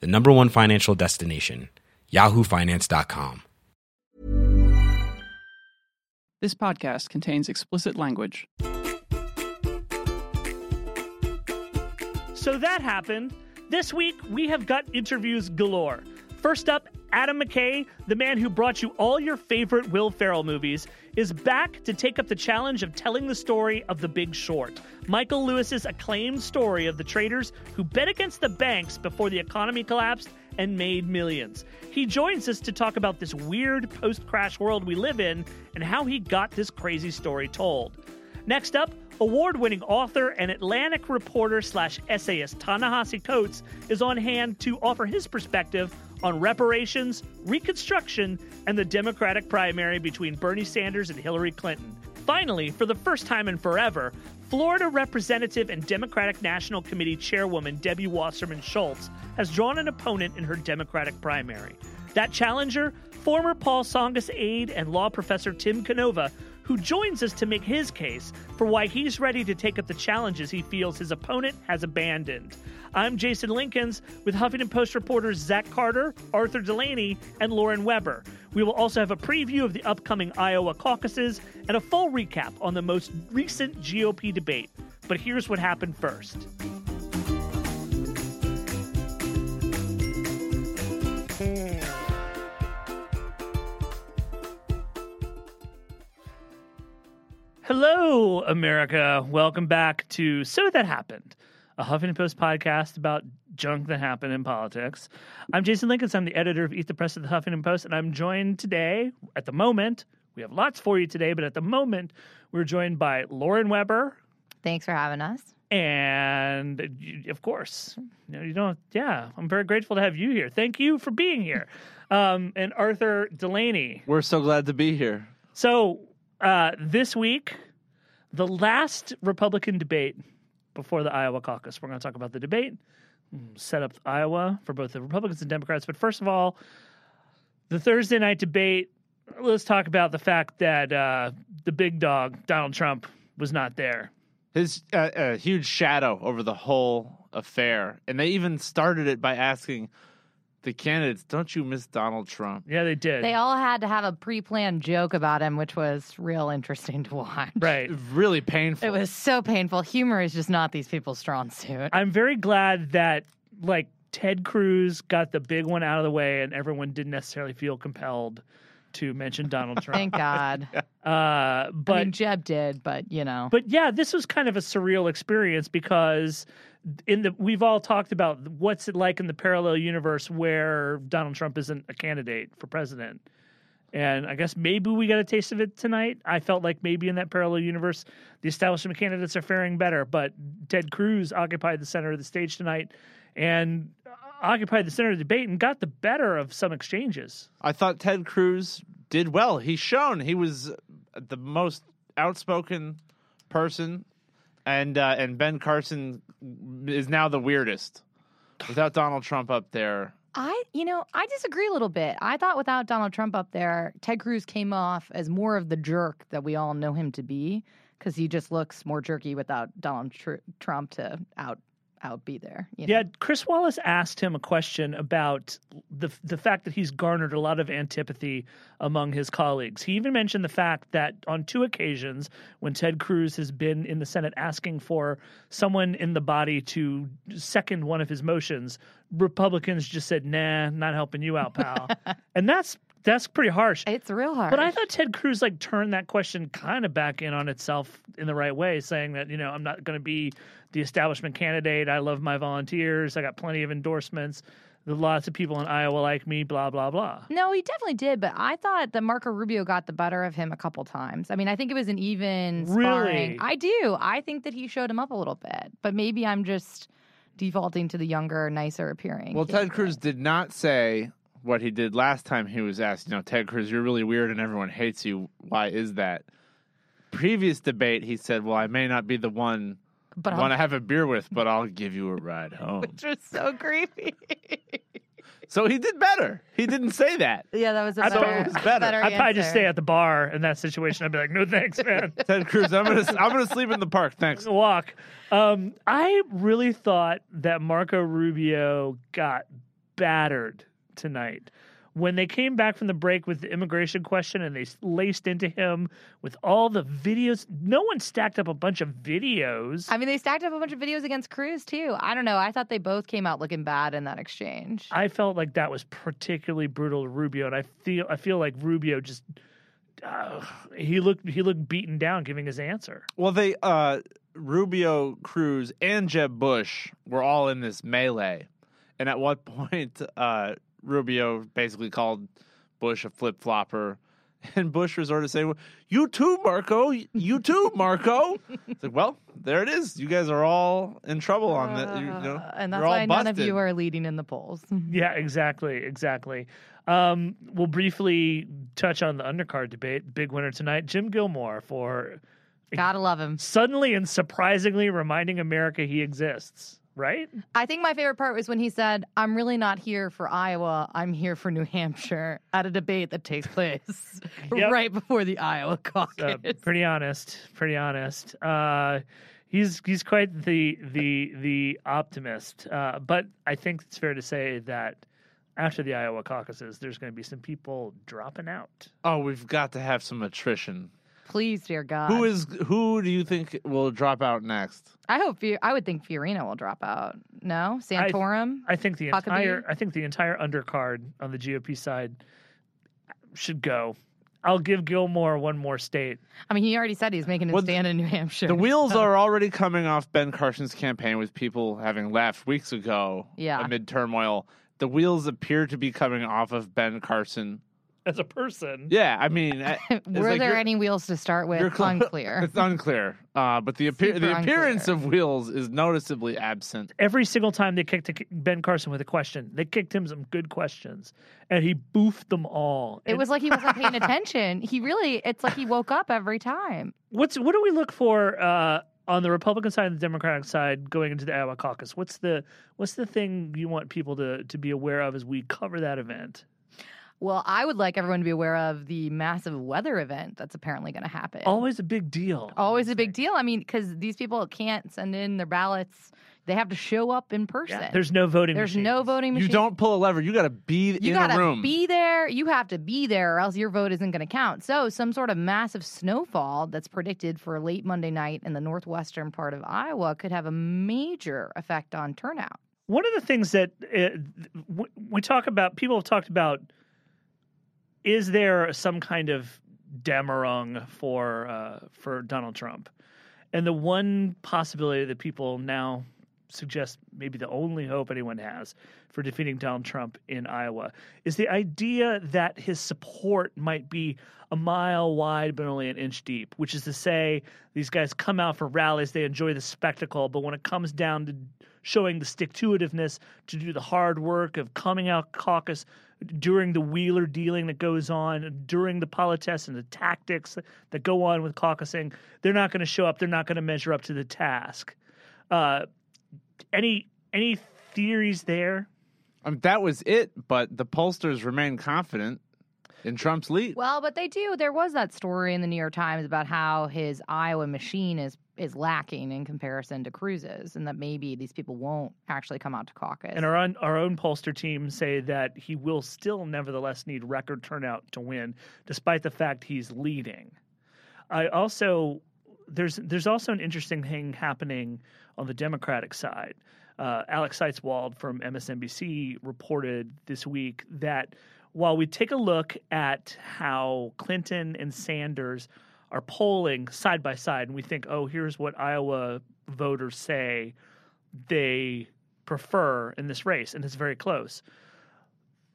the number one financial destination, yahoofinance.com. This podcast contains explicit language. So that happened. This week, we have got interviews galore. First up, Adam McKay, the man who brought you all your favorite Will Ferrell movies, is back to take up the challenge of telling the story of The Big Short, Michael Lewis's acclaimed story of the traders who bet against the banks before the economy collapsed and made millions. He joins us to talk about this weird post crash world we live in and how he got this crazy story told. Next up, award winning author and Atlantic reporter slash essayist Ta-Nehisi Coates is on hand to offer his perspective on reparations, Reconstruction, and the Democratic primary between Bernie Sanders and Hillary Clinton. Finally, for the first time in forever, Florida Representative and Democratic National Committee Chairwoman Debbie Wasserman Schultz has drawn an opponent in her Democratic primary. That challenger, former Paul Tsongas aide and law professor Tim Canova, who joins us to make his case for why he's ready to take up the challenges he feels his opponent has abandoned. I'm Jason Linkins with Huffington Post reporters Zach Carter, Arthur Delaney, and Lauren Weber. We will also have a preview of the upcoming Iowa caucuses and a full recap on the most recent GOP debate. But here's what happened first. Hello, America. Welcome back to So That Happened, a Huffington Post podcast about junk that happened in politics. I'm Jason Linkins. I'm the editor of Eat the Press of the Huffington Post, and I'm joined today, at the moment, we have lots for you today, but at the moment, we're joined by Lauren Weber. Thanks for having us. And of course, you know, you don't, yeah, I'm very grateful to have you here. Thank you for being here. Um, and Arthur Delaney. We're so glad to be here. So, uh, this week, the last Republican debate before the Iowa caucus. We're going to talk about the debate, set up Iowa for both the Republicans and Democrats. But first of all, the Thursday night debate. Let's talk about the fact that uh, the big dog, Donald Trump, was not there. His uh, a huge shadow over the whole affair, and they even started it by asking the candidates, "Don't you miss Donald Trump?" Yeah, they did. They all had to have a pre-planned joke about him, which was real interesting to watch. right. Really painful. It was so painful. Humor is just not these people's strong suit. I'm very glad that like Ted Cruz got the big one out of the way, and everyone didn't necessarily feel compelled to mention Donald Trump. Thank God. Uh, but I mean, Jeb did, but you know. But yeah, this was kind of a surreal experience because in the we've all talked about what's it like in the parallel universe where Donald Trump isn't a candidate for president. And I guess maybe we got a taste of it tonight. I felt like maybe in that parallel universe, the establishment candidates are faring better. But Ted Cruz occupied the center of the stage tonight and occupied the center of the debate and got the better of some exchanges. I thought Ted Cruz did well. He's shown he was the most outspoken person, and uh, and Ben Carson is now the weirdest. Without Donald Trump up there, I, you know, I disagree a little bit. I thought without Donald Trump up there, Ted Cruz came off as more of the jerk that we all know him to be because he just looks more jerky without Donald Tr- Trump to out out be there. You know? Yeah, Chris Wallace asked him a question about the the fact that he's garnered a lot of antipathy among his colleagues. He even mentioned the fact that on two occasions when Ted Cruz has been in the Senate asking for someone in the body to second one of his motions, Republicans just said, "Nah, not helping you out, pal." and that's that's pretty harsh. It's real hard. But I thought Ted Cruz like turned that question kind of back in on itself in the right way, saying that you know I'm not going to be the establishment candidate. I love my volunteers. I got plenty of endorsements. There's lots of people in Iowa like me. Blah blah blah. No, he definitely did, but I thought that Marco Rubio got the better of him a couple times. I mean, I think it was an even sparring. Really? I do. I think that he showed him up a little bit, but maybe I'm just defaulting to the younger, nicer appearing. Well, Ted. Cruz did not say what he did last time he was asked. You know, Ted Cruz, you're really weird and everyone hates you. Why is that? Previous debate, he said, "Well, I may not be the one but I want to have a beer with, but I'll give you a ride home." which was so creepy. so he did better. He didn't say that. yeah, that was a I better, thought it was better. better I'd probably just stay at the bar in that situation. I'd be like, no thanks, man. Ted Cruz, I'm gonna I'm gonna sleep in the park. Thanks. walk. Um, I really thought that Marco Rubio got battered tonight. When they came back from the break with the immigration question and they laced into him with all the videos, no one stacked up a bunch of videos. I mean, they stacked up a bunch of videos against Cruz too. I don't know. I thought they both came out looking bad in that exchange. I felt like that was particularly brutal to Rubio, and I feel I feel like Rubio just uh, he looked he looked beaten down giving his answer. Well, they uh Rubio, Cruz, and Jeb Bush were all in this melee, and at what point uh Rubio basically called Bush a flip flopper. And Bush resorted to saying, "You too, Marco. You too, Marco." it's like, well, there it is. You guys are all in trouble on that. You, know, Uh, and that's you're why none of you are leading in the polls. Yeah, exactly, exactly. Um, we'll briefly touch on the undercard debate. Big winner tonight, Jim Gilmore for Gotta love him. suddenly and surprisingly reminding America he exists. Right? I think my favorite part was when he said, I'm really not here for Iowa. I'm here for New Hampshire at a debate that takes place Yep. right before the Iowa caucus. Uh, pretty honest. Pretty honest. Uh, he's he's quite the the the optimist. Uh, but I think it's fair to say that after the Iowa caucuses, there's going to be some people dropping out. Oh, we've got to have some attrition. Please, dear God. Who is who? Do you think will drop out next? I hope I would think Fiorina will drop out. No? Santorum? I think the Huckabee? entire I think the entire undercard on the GOP side uh, should go. I'll give Gilmore one more state. I mean, he already said he's making his Well, stand in New Hampshire. The wheels are already coming off Ben Carson's campaign with people having left weeks ago Yeah. amid turmoil. The wheels appear to be coming off of Ben Carson. As a person, Yeah, I mean, Were like there any wheels to start with? you're cl- Unclear. It's unclear, uh, but the appear Super the appearance unclear. of wheels is noticeably absent. every single time they kicked Ben Carson with a question, they kicked him some good questions, and he boofed them all. It And was like he wasn't paying attention. He really, it's like he woke up every time. what's what do we look for uh, on the Republican side and the Democratic side going into the Iowa caucus? What's the what's the thing you want people to to be aware of as we cover that event? Well, I would like everyone to be aware of the massive weather event that's apparently going to happen. Always a big deal. Always a big deal. I mean, because these people can't send in their ballots, they have to show up in person. Yeah, there's no voting. There's machines. no voting machine. You don't pull a lever; you got to be there. You in gotta a room. be there. You have to be there, or else your vote isn't going to count. So, some sort of massive snowfall that's predicted for late Monday night in the northwestern part of Iowa could have a major effect on turnout. One of the things that uh, we talk about, people have talked about, is there some kind of demerung for uh, for Donald Trump? And the one possibility that people now suggest, maybe the only hope anyone has for defeating Donald Trump in Iowa, is the idea that his support might be a mile wide but only an inch deep. Which is to say, these guys come out for rallies, they enjoy the spectacle, but when it comes down to showing the stick to itiveness to do the hard work of coming out caucus during the wheeler dealing that goes on during the politics and the tactics that go on with caucusing they're not going to show up they're not going to measure up to the task uh, any any theories there Um, that was it, but the pollsters remain confident in Trump's lead. Well, but they do. There was that story in the New York Times about how his Iowa machine is is lacking in comparison to Cruz's, and that maybe these people won't actually come out to caucus. and our own, our own pollster team say that he will still nevertheless need record turnout to win despite the fact he's leading i also there's there's also an interesting thing happening on the democratic side uh, alex seitzwald from msnbc reported this week that while we take a look at how clinton and sanders are polling side by side and we think oh here's what iowa voters say they prefer in this race, and it's very close.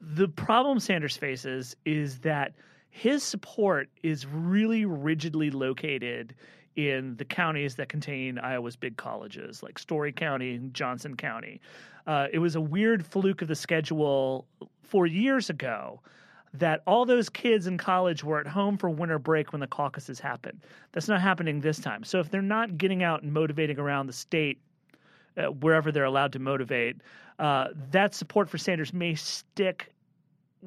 The problem Sanders faces is that his support is really rigidly located in the counties that contain Iowa's big colleges, like Story County and Johnson County. Uh, it was a weird fluke of the schedule four years ago that all those kids in college were at home for winter break when the caucuses happened. That's not happening this time. So if they're not getting out and motivating around the state, uh, wherever they're allowed to motivate, uh, that support for Sanders may stick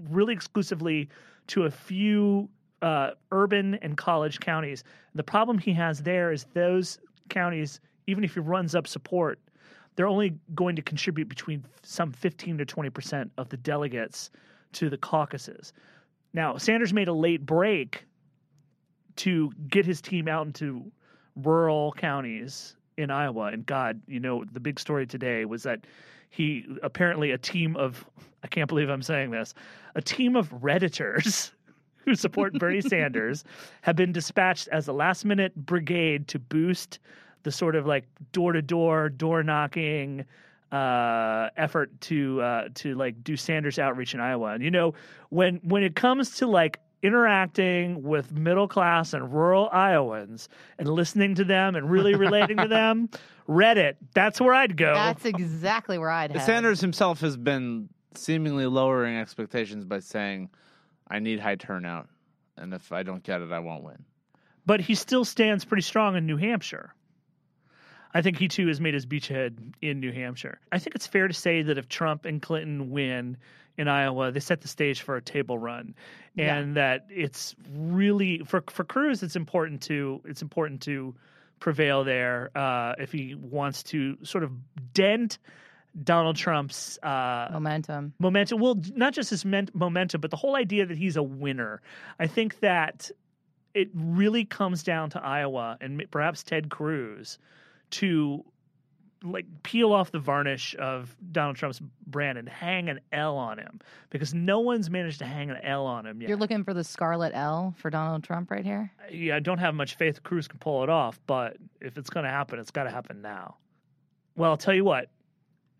really exclusively to a few uh, urban and college counties. The problem he has there is those counties, even if he runs up support, they're only going to contribute between some 15 to 20 percent of the delegates to the caucuses. Now, Sanders made a late break to get his team out into rural counties in Iowa. And God, you know, the big story today was that he apparently a team of I can't believe I'm saying this, a team of redditors who support Bernie Sanders have been dispatched as a last minute brigade to boost the sort of like door to door, door knocking uh, effort to uh, to like do Sanders outreach in Iowa. And you know, when when it comes to like interacting with middle class and rural Iowans and listening to them and really relating to them, Reddit, that's where I'd go. That's exactly where I'd head. Sanders himself has been seemingly lowering expectations by saying, "I need high turnout, and if I don't get it, I won't win." but he still stands pretty strong in New Hampshire. I think he too has made his beachhead in New Hampshire. I think it's fair to say that if Trump and Clinton win in Iowa, they set the stage for a table run, and that it's really for for Cruz. It's important to it's important to prevail there uh, if he wants to sort of dent Donald Trump's uh, momentum. momentum. Well, not just his men- momentum, but the whole idea that he's a winner. I think that it really comes down to Iowa and perhaps Ted Cruz to like peel off the varnish of Donald Trump's brand and hang an L on him because no one's managed to hang an L on him yet. You're looking for the scarlet L for Donald Trump right here. yeah, I don't have much faith Cruz can pull it off, but if it's going to happen, it's got to happen now. Well, I'll tell you what.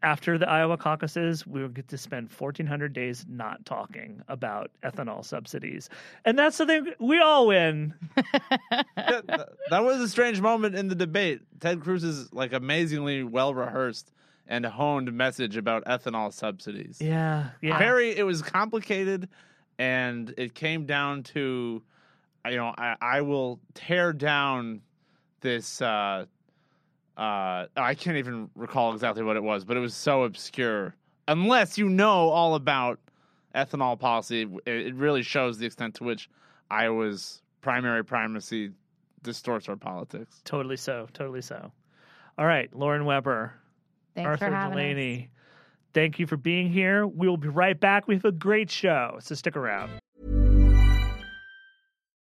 After the Iowa caucuses, we will get to spend 1,400 days not talking about ethanol subsidies. And that's the thing. We all win. that, that was a strange moment in the debate. Ted Cruz's like amazingly well rehearsed and honed message about ethanol subsidies. Yeah. Yeah. Very, it was complicated, and it came down to, you know, I, I will tear down this. Uh, uh, I can't even recall exactly what it was, but it was so obscure. Unless you know all about ethanol policy, it, it really shows the extent to which Iowa's primary primacy distorts our politics. Totally so. Totally so. All right. Lauren Weber, Thanks Arthur for having Delaney. Thank you for being here. We will be right back. We have a great show, so stick around.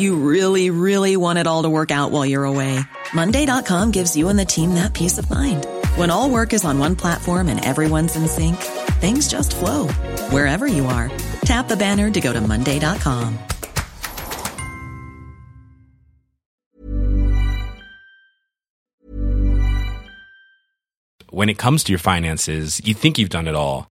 You really, really want it all to work out while you're away. Monday.com gives you and the team that peace of mind. When all work is on one platform and everyone's in sync, things just flow wherever you are. Tap the banner to go to Monday.com. When it comes to your finances, you think you've done it all.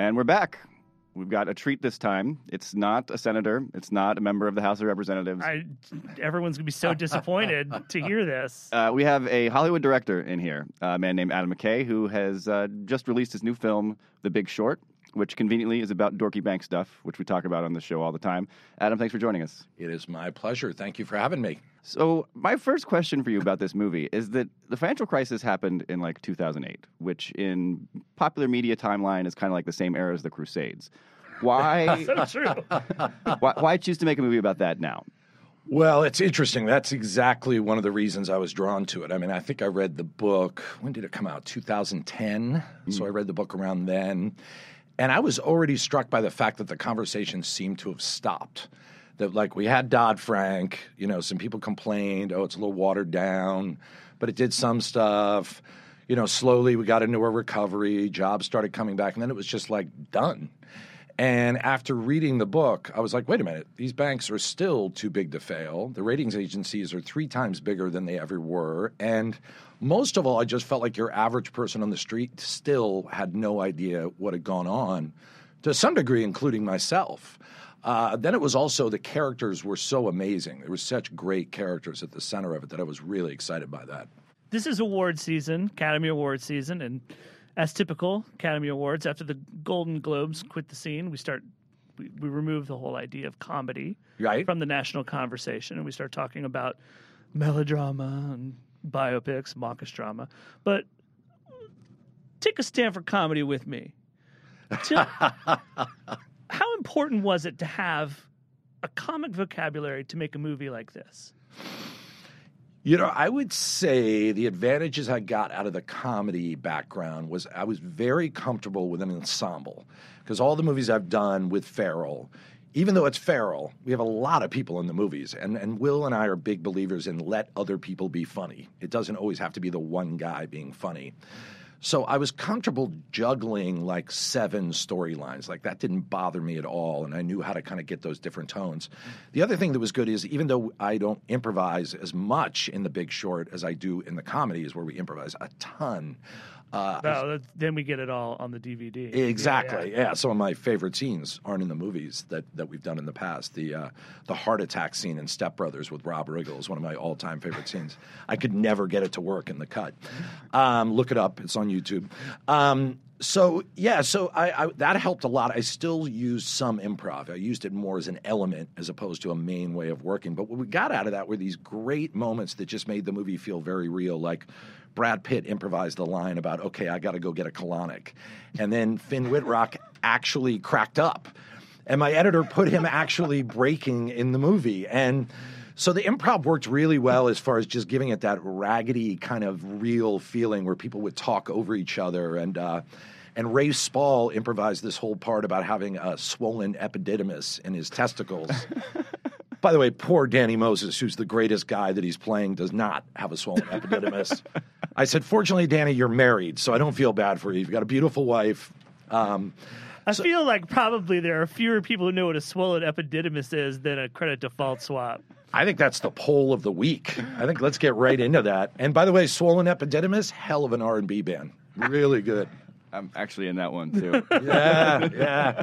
And we're back. We've got a treat this time. It's not a senator. It's not a member of the House of Representatives. I, everyone's gonna be so disappointed to hear this. Uh, we have a Hollywood director in here, a man named Adam McKay, who has uh, just released his new film, The Big Short, which conveniently is about dorky bank stuff, which we talk about on the show all the time. Adam, thanks for joining us. It is my pleasure. Thank you for having me. So, my first question for you about this movie is that the financial crisis happened in like 2008, which in popular media timeline is kind of like the same era as the Crusades. Why, So why, why choose to make a movie about that now? Well, it's interesting. That's exactly one of the reasons I was drawn to it. I mean, I think I read the book, when did it come out? 2010. Mm. So I read the book around then. And I was already struck by the fact that the conversation seemed to have stopped. That, like, we had Dodd Frank, you know, some people complained, oh, it's a little watered down, but it did some stuff. You know, slowly we got into a recovery, jobs started coming back, and then it was just like done. And after reading the book, I was like, wait a minute, these banks are still too big to fail. The ratings agencies are three times bigger than they ever were. And most of all, I just felt like your average person on the street still had no idea what had gone on, to some degree, including myself. Uh, then it was also the characters were so amazing. There were such great characters at the center of it that I was really excited by that. this is award season, Academy Award season, and as typical Academy Awards, after the Golden Globes quit the scene, we start we, we remove the whole idea of comedy Right. from the national conversation, and we start talking about melodrama and biopics, mawkish drama. But take a stand for comedy with me. how important was it to have a comic vocabulary to make a movie like this? You know, I would say the advantages I got out of the comedy background was I was very comfortable with an ensemble because all the movies I've done with Ferrell, even though it's Ferrell, we have a lot of people in the movies, and and Will and I are big believers in let other people be funny. It doesn't always have to be the one guy being funny. So I was comfortable juggling like seven storylines. Like that didn't bother me at all. And I knew how to kind of get those different tones. The other thing that was good is even though I don't improvise as much in The Big Short as I do in the comedies where we improvise a ton. Uh, No, then we get it all on the DVD. Exactly. Yeah, Some of my favorite scenes aren't in the movies that, that we've done in the past. The uh, the heart attack scene in Step Brothers with Rob Riggle is one of my all time favorite scenes. I could never get it to work in the cut. Um, look it up. It's on YouTube. Um, so yeah, so I, I that helped a lot. I still use some improv. I used it more as an element as opposed to a main way of working. But what we got out of that were these great moments that just made the movie feel very real. Like Brad Pitt improvised the line about, "Okay, I got to go get a colonic," and then Finn Wittrock actually cracked up, and my editor put him actually breaking in the movie, and so the improv worked really well as far as just giving it that raggedy kind of real feeling where people would talk over each other and. Uh, and Rafe Spall improvised this whole part about having a swollen epididymis in his testicles. By the way, poor Danny Moses, who's the greatest guy that he's playing, does not have a swollen epididymis. I said, fortunately, Danny, you're married, so I don't feel bad for you. You've got a beautiful wife. Um, I feel like probably there are fewer people who know what a swollen epididymis is than a credit default swap. I think that's the poll of the week. I think let's get right into that. And by the way, Swollen Epididymis, hell of an R&B band. Really good. I'm actually in that one too. Yeah, yeah.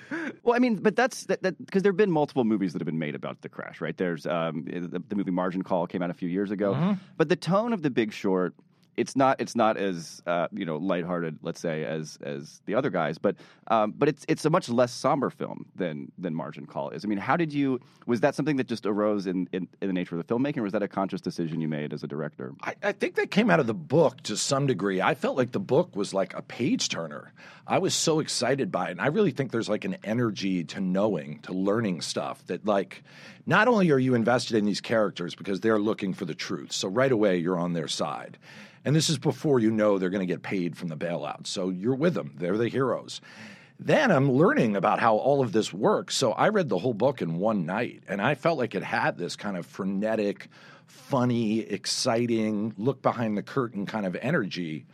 well, I mean, but that's that because there have been multiple movies that have been made about the crash, right? There's um, the, the movie Margin Call came out a few years ago, but the tone of The Big Short. It's not. It's not as uh, you know lighthearted, let's say, as as the other guys. But um, but it's it's a much less somber film than than Margin Call is. I mean, how did you? Was that something that just arose in in, in the nature of the filmmaking, or was that a conscious decision you made as a director? I, I think that came out of the book to some degree. I felt like the book was like a page turner. I was so excited by it. And I really think there's like an energy to knowing, to learning stuff that, like, not only are you invested in these characters because they're looking for the truth. So right away, you're on their side. And this is before you know they're going to get paid from the bailout. So you're with them, they're the heroes. Then I'm learning about how all of this works. So I read the whole book in one night, and I felt like it had this kind of frenetic, funny, exciting, look behind the curtain kind of energy.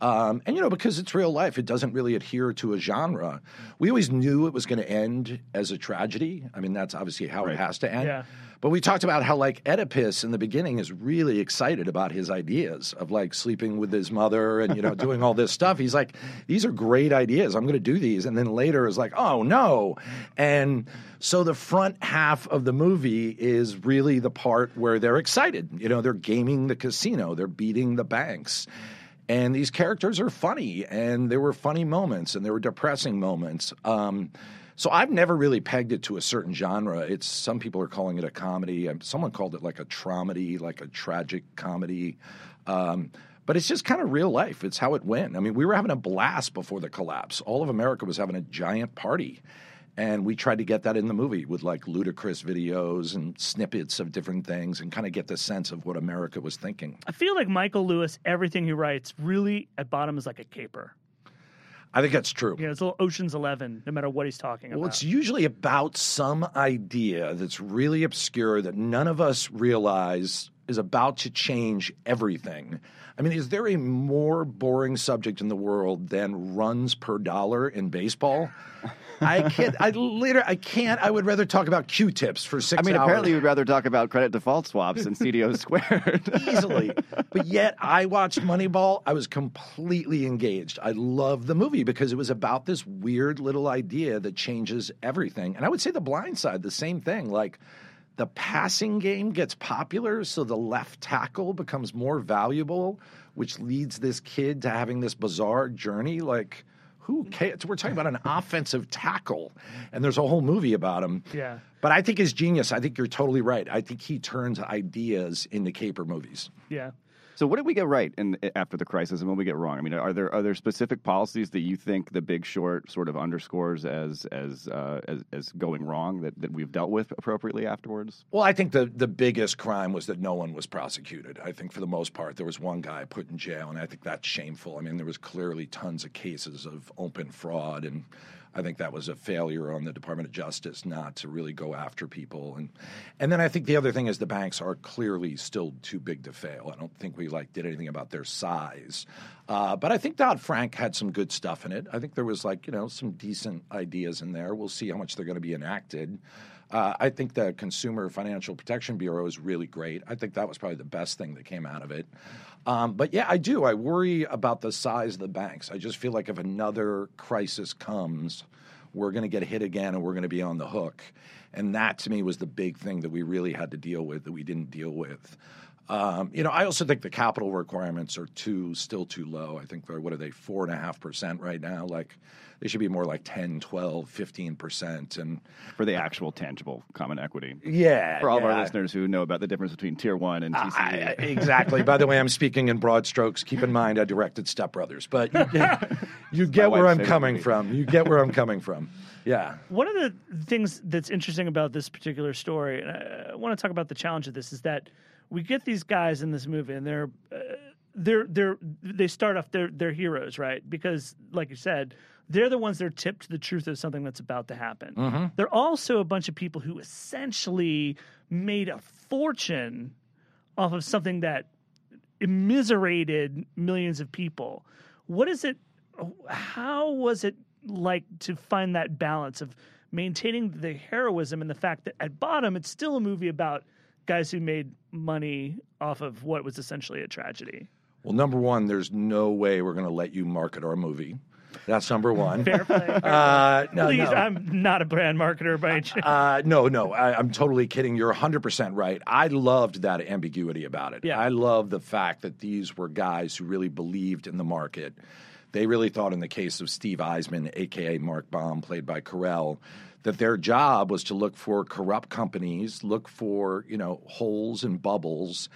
Um, and you know, because it's real life, it doesn't really adhere to a genre. We always knew it was going to end as a tragedy. I mean, that's obviously how it has to end. Yeah. But we talked about how like Oedipus in the beginning is really excited about his ideas of like sleeping with his mother and you know doing all this stuff. He's like, these are great ideas. I'm going to do these, and then later is like, oh no, and so the front half of the movie is really the part where they're excited. You know, they're gaming the casino, they're beating the banks. And these characters are funny, and there were funny moments, and there were depressing moments. Um, so I've never really pegged it to a certain genre. It's some people are calling it a comedy. Um, Someone called it like a dramedy, like a tragic comedy. Um, but it's just kind of real life. It's how it went. I mean, we were having a blast before the collapse. All of America was having a giant party. And we tried to get that in the movie with like ludicrous videos and snippets of different things and kind of get the sense of what America was thinking. I feel like Michael Lewis, everything he writes, really at bottom is like a caper. I think that's true. Yeah, it's a little Ocean's Eleven, no matter what he's talking Well, about. Well, it's usually about some idea that's really obscure that none of us realize is about to change everything. I mean, is there a more boring subject in the world than runs per dollar in baseball? I can't. I later. I can't. I would rather talk about Q-tips for six. I mean, hours. apparently you'd rather talk about credit default swaps than CDO squared. easily. But yet, I watched Moneyball. I was completely engaged. I loved the movie because it was about this weird little idea that changes everything. And I would say The Blind Side, the same thing. Like, the passing game gets popular, so the left tackle becomes more valuable, which leads this kid to having this bizarre journey. Like, who cares? We're talking about an offensive tackle, and there's a whole movie about him. Yeah. But I think his genius, I think you're totally right. I think he turns ideas into caper movies. yeah. So what did we get right in after the crisis, and what did we get wrong? I mean, are there are there specific policies that you think The Big Short sort of underscores as as uh, as, as going wrong that, that we've dealt with appropriately afterwards? Well, I think the, the biggest crime was that no one was prosecuted. I think for the most part, there was one guy put in jail, and I think that's shameful. I mean, there was clearly tons of cases of open fraud, and I think that was a failure on the Department of Justice not to really go after people. And and then I think the other thing is the banks are clearly still too big to fail. I don't think we like did anything about their size. Uh, but I think Dodd Frank had some good stuff in it. I think there was like you know some decent ideas in there. We'll see how much they're going to be enacted. Uh, I think the Consumer Financial Protection Bureau is really great. I think that was probably the best thing that came out of it. Um, but yeah, I do. I worry about the size of the banks. I just feel like if another crisis comes, we're going to get hit again and we're going to be on the hook. And that to me was the big thing that we really had to deal with that we didn't deal with. Um, you know, I also think the capital requirements are too still too low. I think they're what are they four and a half percent right now? Like they should be more like 10, 12, 15 percent. And For the actual tangible common equity. yeah, For all of our listeners who know about the difference between tier one and TCE. I, I- exactly. By the way, I'm speaking in broad strokes. Keep in mind, I directed Step Brothers, but you get, you get where I'm coming movie. from. You get where I'm coming from. Yeah. One of the things that's interesting about this particular story, and I, I want to talk about the challenge of this, is that we get these guys in this movie, and they're uh, they're they're they start off they're they're heroes, right? Because, like you said, they're the ones that are tipped to the truth of something that's about to happen. They're also a bunch of people who essentially made a fortune off of something that immiserated millions of people. What is it? How was it like to find that balance of maintaining the heroism and the fact that at bottom it's still a movie about guys who made money off of what was essentially a tragedy? Well, number one, there's no way we're going to let you market our movie. That's number one. Fair play. Uh, no, Please, no. I'm not a brand marketer by any chance. Uh, no, no, I, I'm totally kidding. You're 100% right. I loved that ambiguity about it. Yeah. I love the fact that these were guys who really believed in the market. They really thought, in the case of Steve Eisman, aka Mark Baum, played by Carell, that their job was to look for corrupt companies, look for you know holes and bubbles,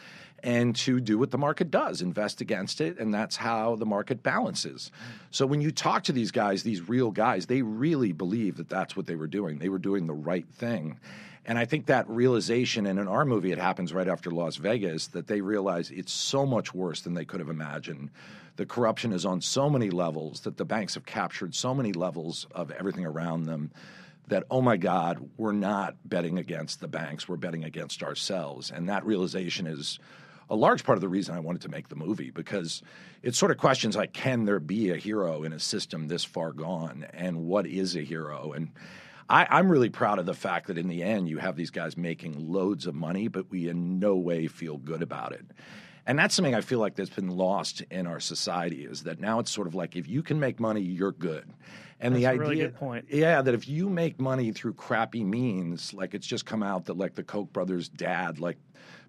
and to do what the market does, invest against it, and that's how the market balances. So when you talk to these guys, these real guys, they really believe that that's what they were doing. They were doing the right thing. And I think that realization, and in our movie, it happens right after Las Vegas, that they realize it's so much worse than they could have imagined. The corruption is on so many levels that the banks have captured so many levels of everything around them that, oh my God, we're not betting against the banks, we're betting against ourselves. And that realization is a large part of the reason I wanted to make the movie because it sort of questions like, can there be a hero in a system this far gone? And what is a hero? And I, I'm really proud of the fact that in the end you have these guys making loads of money, but we in no way feel good about it. And that's something I feel like that's been lost in our society is that now it's sort of like if you can make money, you're good. And the That's a idea, really good point. yeah, that if you make money through crappy means, like it's just come out that like the Koch brothers' dad, like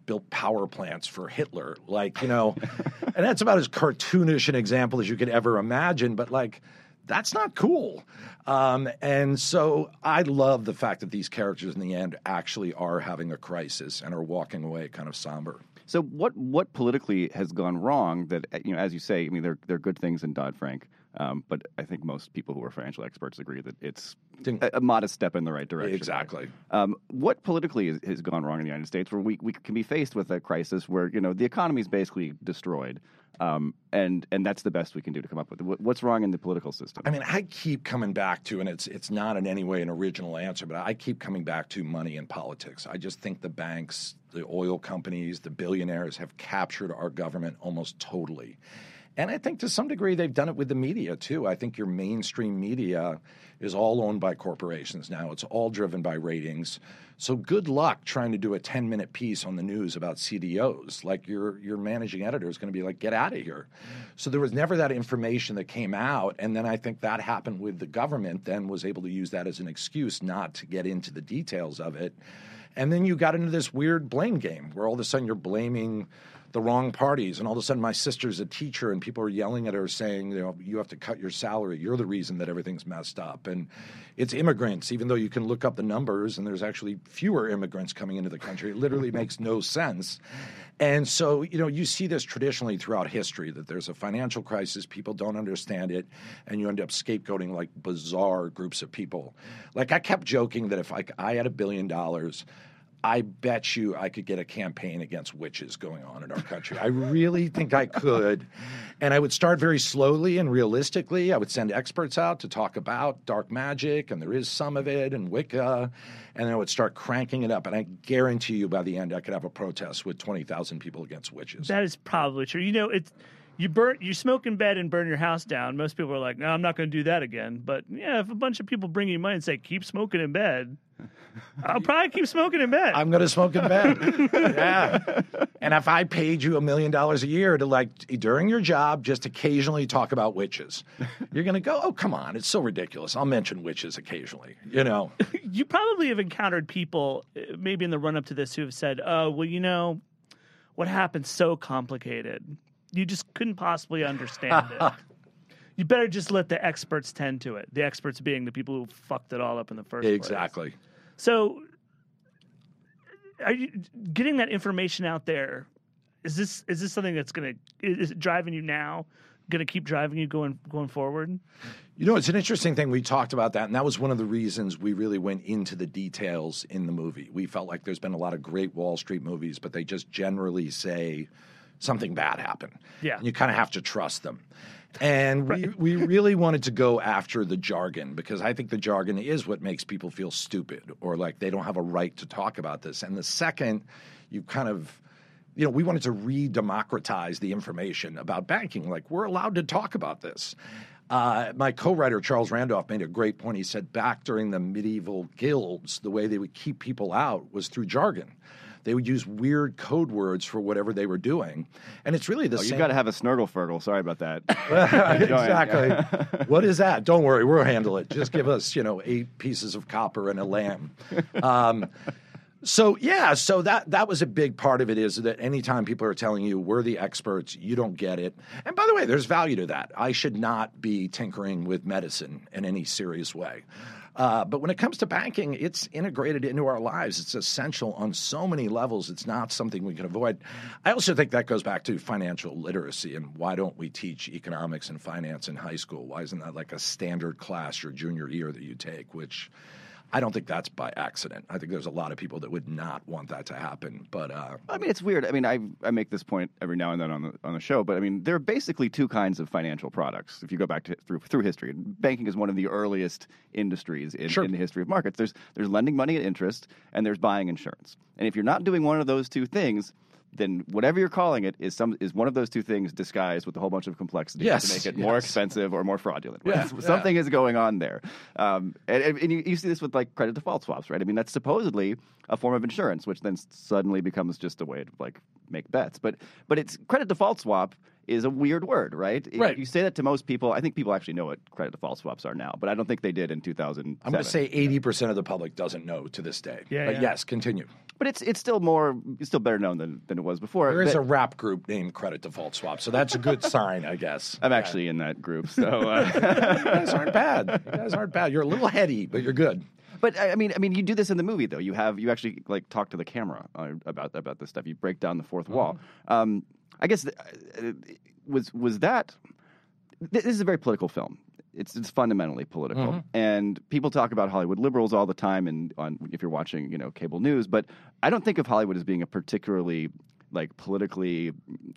built power plants for Hitler, like you know, and that's about as cartoonish an example as you could ever imagine. But like, that's not cool. Um, and so I love the fact that these characters in the end actually are having a crisis and are walking away kind of somber. So what what politically has gone wrong that you know as you say I mean there there are good things in Dodd Frank um, but I think most people who are financial experts agree that it's a, a modest step in the right direction. Exactly. Um, what politically has, has gone wrong in the United States where we, we can be faced with a crisis where you know the economy is basically destroyed um, and and that's the best we can do to come up with what's wrong in the political system. I mean, I keep coming back to, and it's it's not in any way an original answer, but I keep coming back to money and politics. I just think the banks, the oil companies, the billionaires have captured our government almost totally. And I think to some degree they've done it with the media too. I think your mainstream media is all owned by corporations now. It's all driven by ratings. So good luck trying to do a 10 minute piece on the news about CDOs. Like your your managing editor is going to be like, get out of here. Mm-hmm. So there was never that information that came out. And then I think that happened with the government, then was able to use that as an excuse not to get into the details of it. And then you got into this weird blame game where all of a sudden you're blaming the wrong parties, and all of a sudden my sister's a teacher, and people are yelling at her saying, you know, you have to cut your salary. You're the reason that everything's messed up. And it's immigrants, even though you can look up the numbers, and there's actually fewer immigrants coming into the country. It literally makes no sense. And so, you know, you see this traditionally throughout history that there's a financial crisis, people don't understand it, and you end up scapegoating like bizarre groups of people. Like I kept joking that if I, I had a billion dollars, I bet you I could get a campaign against witches going on in our country. I really think I could. And I would start very slowly and realistically. I would send experts out to talk about dark magic, and there is some of it, and Wicca. And then I would start cranking it up. And I guarantee you by the end, I could have a protest with 20,000 people against witches. That is probably true. You know, it's you burn you smoke in bed and burn your house down. Most people are like, "No, I'm not going to do that again." But yeah, if a bunch of people bring you money and say, "Keep smoking in bed," I'll probably keep smoking in bed. I'm going to smoke in bed. yeah. And if I paid you a million dollars a year to like during your job just occasionally talk about witches, you're going to go, "Oh, come on, it's so ridiculous." I'll mention witches occasionally, you know. you probably have encountered people, uh, maybe in the run up to this, who have said, "Oh, well, you know, what happened so complicated. You just couldn't possibly understand it." You better just let the experts tend to it. The experts being the people who fucked it all up in the first place. exactly. So, are you getting that information out there? Is this is this something that's going to is it driving you now? Going to keep driving you going going forward? You know, it's an interesting thing. We talked about that, and that was one of the reasons we really went into the details in the movie. We felt like there's been a lot of great Wall Street movies, but they just generally say something bad happened. Yeah. And you kind of have to trust them. And we, we really wanted to go after the jargon because I think the jargon is what makes people feel stupid or like they don't have a right to talk about this. And the second you kind of you know, we wanted to re-democratize the information about banking. Like we're allowed to talk about this. Uh, my co-writer Charles Randolph made a great point. He said back during the medieval guilds, the way they would keep people out was through jargon. They would use weird code words for whatever they were doing, and it's really the Oh, same. you've got to have a snurgle fergle. Sorry about that. exactly. what is that? Don't worry, we'll handle it. Just give us, you know, eight pieces of copper and a lamb. Um, so yeah, so that that was a big part of it. Is that anytime people are telling you we're the experts, you don't get it. And by the way, there's value to that. I should not be tinkering with medicine in any serious way. Uh, but when it comes to banking, it's integrated into our lives. It's essential on so many levels. It's not something we can avoid. I also think that goes back to financial literacy and why don't we teach economics and finance in high school? Why isn't that like a standard class your junior year that you take? Which I don't think that's by accident. I think there's a lot of people that would not want that to happen. But uh, I mean, it's weird. I mean, I I make this point every now and then on the on the show, but I mean, there are basically two kinds of financial products. If you go back to through through history, banking is one of the earliest industries in, Sure. in the history of markets. There's there's lending money at interest, and there's buying insurance. And if you're not doing one of those two things, then whatever you're calling it is some is one of those two things disguised with a whole bunch of complexity Yes, to make it more expensive or more fraudulent. right? Yeah, Something is going on there, um, and, and and you, you see this with like credit default swaps, right? I mean, that's supposedly a form of insurance, which then suddenly becomes just a way to like make bets. But but it's credit default swap is a weird word, right? It- Right. You say that to most people. I think people actually know what credit default swaps are now, but I don't think they did in 2000. I'm going to say 80% of the public doesn't know to this day. Yeah, but yeah. yes, continue. but it's it's still more it's still better known than, than it was before. There is But a rap group named Credit Default Swap, so that's a good sign, I guess. I'm actually in that group, so. Uh, You guys aren't bad. You guys aren't bad. You're a little heady, but you're good. But I I mean, I mean, you do this in the movie though. You have you actually like talk to the camera uh, about about this stuff. You break down the 4th wall. Um, I guess uh, was was that. This is a very political film. It's it's fundamentally political, and people talk about Hollywood liberals all the time. And on if you're watching, you know, cable news, but I don't think of Hollywood as being a particularly like politically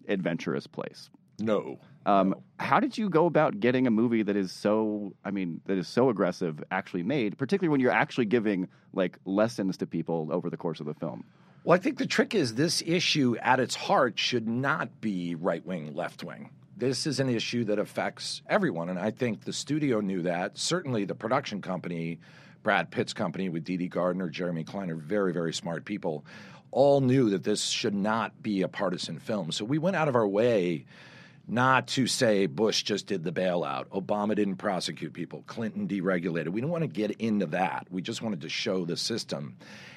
adventurous place. No. Um, How did you go about getting a movie that is so, I mean, that is so aggressive actually made, particularly when you're actually giving like lessons to people over the course of the film? Well, I think the trick is this issue at its heart should not be right wing, left wing. This is an issue that affects everyone. And I think the studio knew that. Certainly the production company, Brad Pitt's company with Dede Gardner, Jeremy Kleiner, very, very smart people, all knew that this should not be a partisan film. So we went out of our way not to say Bush just did the bailout, Obama didn't prosecute people, Clinton deregulated. We didn't want to get into that. We just wanted to show the system.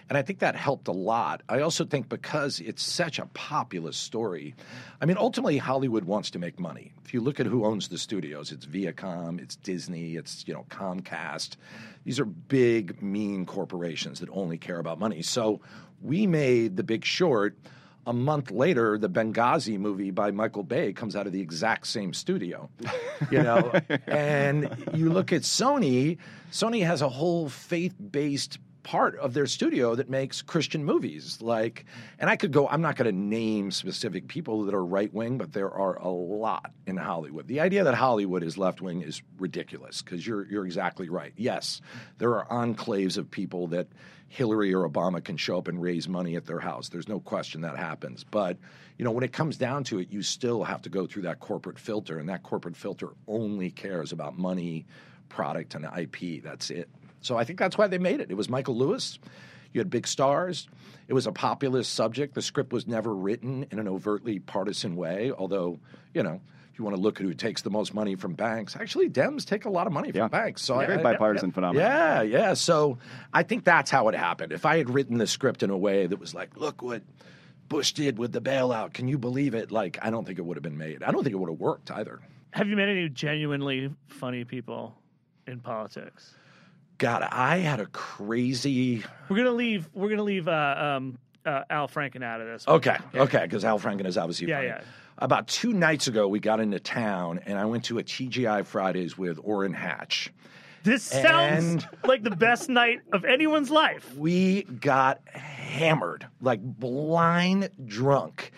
And I think that helped a lot. I also think because it's such a populist story, I mean, ultimately, Hollywood wants to make money. If you look at who owns the studios, it's Viacom, it's Disney, it's, you know, Comcast. These are big, mean corporations that only care about money. So we made The Big Short a month later, the Benghazi movie by Michael Bay comes out of the exact same studio. You know, and you look at Sony, Sony has a whole faith-based part of their studio that makes Christian movies. Like, and I could go, I'm not going to name specific people that are right wing, but there are a lot in Hollywood. The idea that Hollywood is left wing is ridiculous because you're, you're exactly right. Yes, there are enclaves of people that Hillary or Obama can show up and raise money at their house. There's no question that happens. But, you know, when it comes down to it, you still have to go through that corporate filter, and that corporate filter only cares about money, product, and IP. That's it. So I think that's why they made it. It was Michael Lewis. You had big stars. It was a populist subject. The script was never written in an overtly partisan way, although, you know, you want to look at who takes the most money from banks, actually, Dems take a lot of money from Yeah. banks. So Very I- bipartisan phenomenon. Yeah, yeah. So I think that's how it happened. If I had written the script in a way that was like, look what Bush did with the bailout, can you believe it? Like, I don't think it would have been made. I don't think it would have worked either. Have you met any genuinely funny people in politics? God, I had a crazy. We're gonna leave. We're gonna leave uh, um, uh, Al Franken out of this. Okay, okay, because Al Franken is obviously Yeah, funny. yeah. About two nights ago, we got into town, and I went to a TGI Fridays with Orrin Hatch. This sounds And- like the best night of anyone's life. we got hammered, like blind drunk.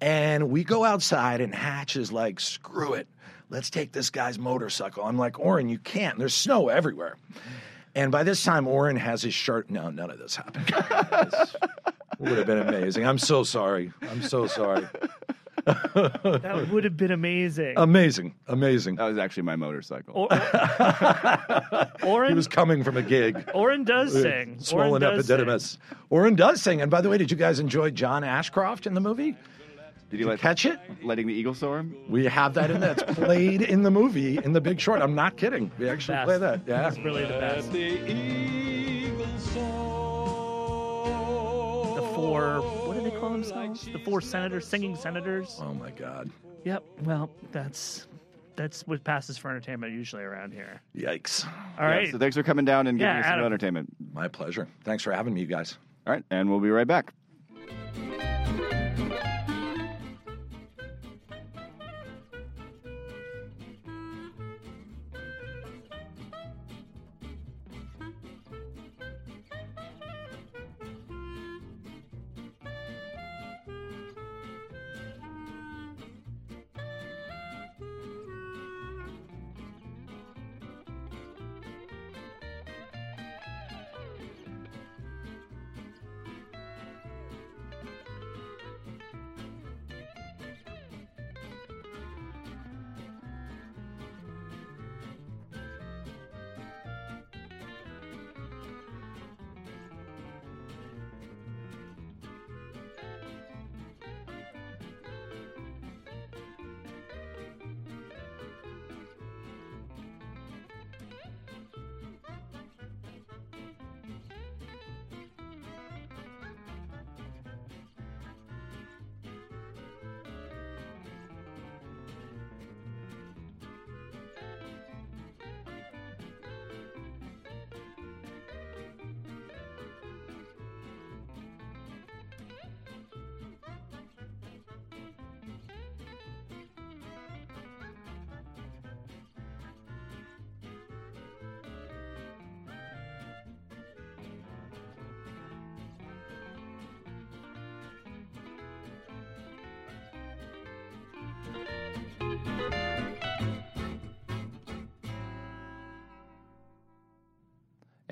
And we go outside, and Hatch is like, screw it. Let's take this guy's motorcycle. I'm like, Orrin, you can't. There's snow everywhere. And by this time, Orrin has his shirt. No, none of this happened. This would have been amazing. I'm so sorry. I'm so sorry. That would have been amazing. Amazing. Amazing. That was actually my motorcycle. Or- Orrin, uh, He was coming from a gig. Orrin does uh, sing. Swollen Orrin does sing. epididymis. Orrin does sing. And by the way, did you guys enjoy John Ashcroft in the movie? Did you let, Catch it? letting the eagle soar him? We have that in there. It's played in the movie in The Big Short. I'm not kidding. We actually Best. play that. Yeah. It's really the best. The four, what do they call themselves? The four senators, singing senators. Oh my God. Yep. Well, that's that's what passes for entertainment usually around here. Yikes. All right. So thanks for coming down and giving Yeah, us some Adam. entertainment. My pleasure. Thanks for having me, you guys. All right, and we'll be right back.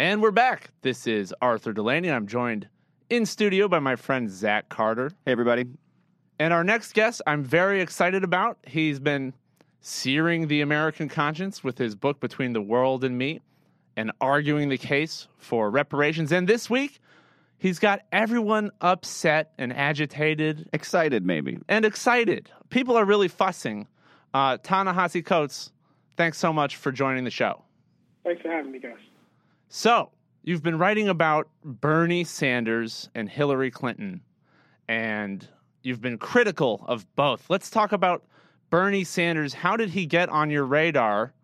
And we're back. This is Arthur Delaney. I'm joined in studio by my friend Zach Carter. Hey, everybody. And our next guest, I'm very excited about. He's been searing the American conscience with his book Between the World and Me and arguing the case for reparations. And this week, he's got everyone upset and agitated Excited, maybe. and excited. People are really fussing. Uh, Ta-Nehisi Coates, thanks so much for joining the show. Thanks for having me, guys. So, you've been writing about Bernie Sanders and Hillary Clinton, and you've been critical of both. Let's talk about Bernie Sanders. How did he get on your radar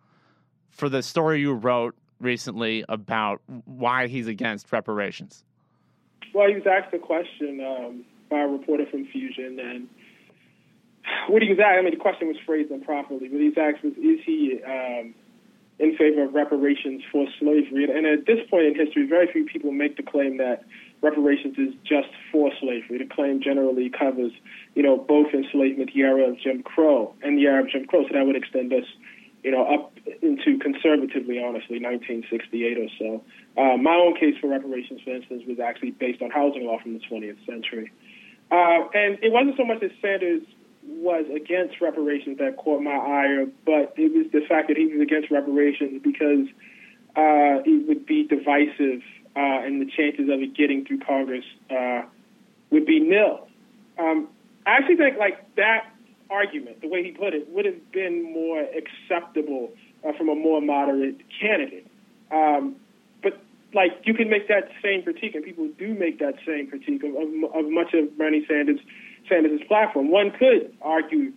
for the story you wrote recently about why he's against reparations? Well, he was asked a question um, by a reporter from Fusion, and what he was asked, I mean, the question was phrased improperly, but he was asked is he um, in favor of reparations for slavery? And at this point in history, very few people make the claim that reparations is just for slavery. The claim generally covers, you know, both enslavement, the era of Jim Crow, and the era of Jim Crow. So that would extend us, you know, up into conservatively, honestly, 1968 or so. Uh, my own case for reparations, for instance, was actually based on housing law from the 20th century. Uh, and it wasn't so much that Sanders was against reparations that caught my ire, but it was the fact that he was against reparations because uh, it would be divisive uh, and the chances of it getting through Congress uh, would be nil. Um, I actually think like that argument, the way he put it, would have been more acceptable uh, from a more moderate candidate. Um, but like you can make that same critique, and people do make that same critique of, of, of much of Bernie Sanders Sanders' platform. One could argue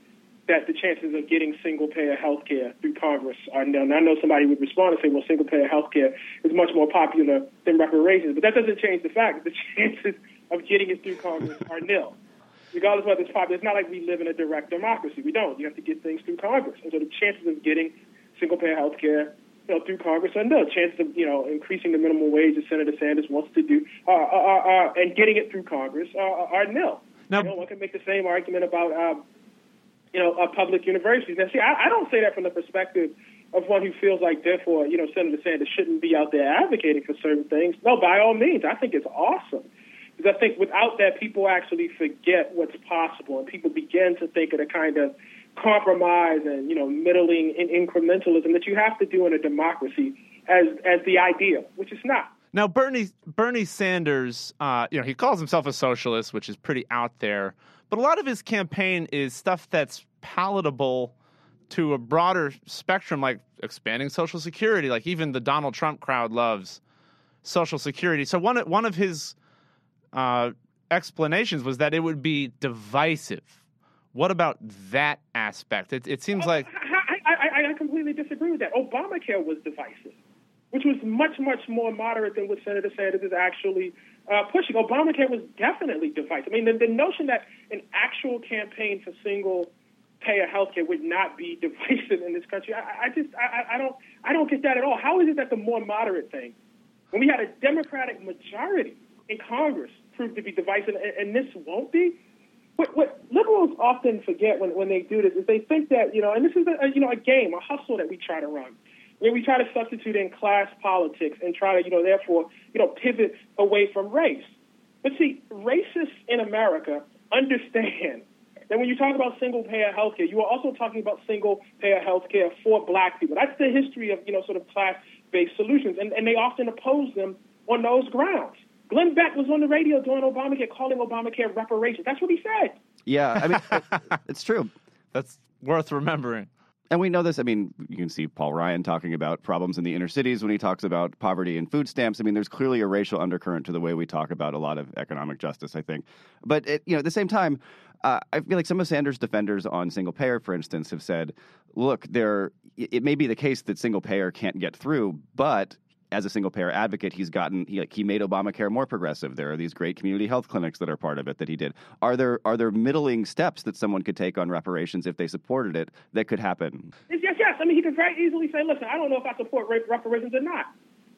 that the chances of getting single payer health care through Congress are nil. I know somebody would respond and say, well, single payer health care is much more popular than reparations. But that doesn't change the fact that the chances of getting it through Congress are nil. Regardless of whether it's popular, it's not like we live in a direct democracy. We don't. You have to get things through Congress. And so the chances of getting single payer health care you know, through Congress are nil. Chances of, you know, increasing the minimum wage that Senator Sanders wants to do uh, uh, uh, and getting it through Congress are, are nil. Now, you know, one can make the same argument about, um, you know, uh, public universities. Now, see, I, I don't say that from the perspective of one who feels like, therefore, you know, Senator Sanders shouldn't be out there advocating for certain things. No, by all means, I think it's awesome. Because I think without that, people actually forget what's possible, and people begin to think of the kind of compromise and you know middling and incrementalism that you have to do in a democracy as as the ideal, which is not. Now, Bernie Bernie Sanders, uh, you know, he calls himself a socialist, which is pretty out there. But a lot of his campaign is stuff that's palatable to a broader spectrum, like expanding Social Security. Like even the Donald Trump crowd loves Social Security. So one one of his uh, explanations was that it would be divisive. What about that aspect? It, it seems like I, I, I completely disagree with that. Obamacare was divisive which was much, much more moderate than what Senator Sanders is actually uh, pushing. Obamacare was definitely divisive. I mean, the, the notion that an actual campaign for single payer health care would not be divisive in this country, I, I just, I, I don't, I don't get that at all. How is it that the more moderate thing, when we had a Democratic majority in Congress, proved to be divisive, and, and this won't be? What, what liberals often forget when, when they do this is they think that you know, and this is a, a you know a game, a hustle that we try to run where we try to substitute in class politics and try to, you know, therefore, you know, pivot away from race. But see, racists in America understand that when you talk about single payer health care, you are also talking about single payer health care for black people. That's the history of, you know, sort of class based solutions. And, and they often oppose them on those grounds. Glenn Beck was on the radio during Obamacare calling Obamacare reparations. That's what he said. Yeah, I mean, it's true. That's worth remembering and we know this. I mean, you can see Paul Ryan talking about problems in the inner cities when he talks about poverty and food stamps. I mean, there's clearly a racial undercurrent to the way we talk about a lot of economic justice. I think, but it, you know, at the same time, uh, I feel like some of Sanders' defenders on single payer, for instance, have said, "Look, there, it may be the case that single payer can't get through, but as a single payer advocate, he's gotten he, like, he made Obamacare more progressive. There are these great community health clinics that are part of it that he did. Are there are there middling steps that someone could take on reparations if they supported it that could happen? Yes, yes. I mean, he could very easily say, "Listen, I don't know if I support reparations or not.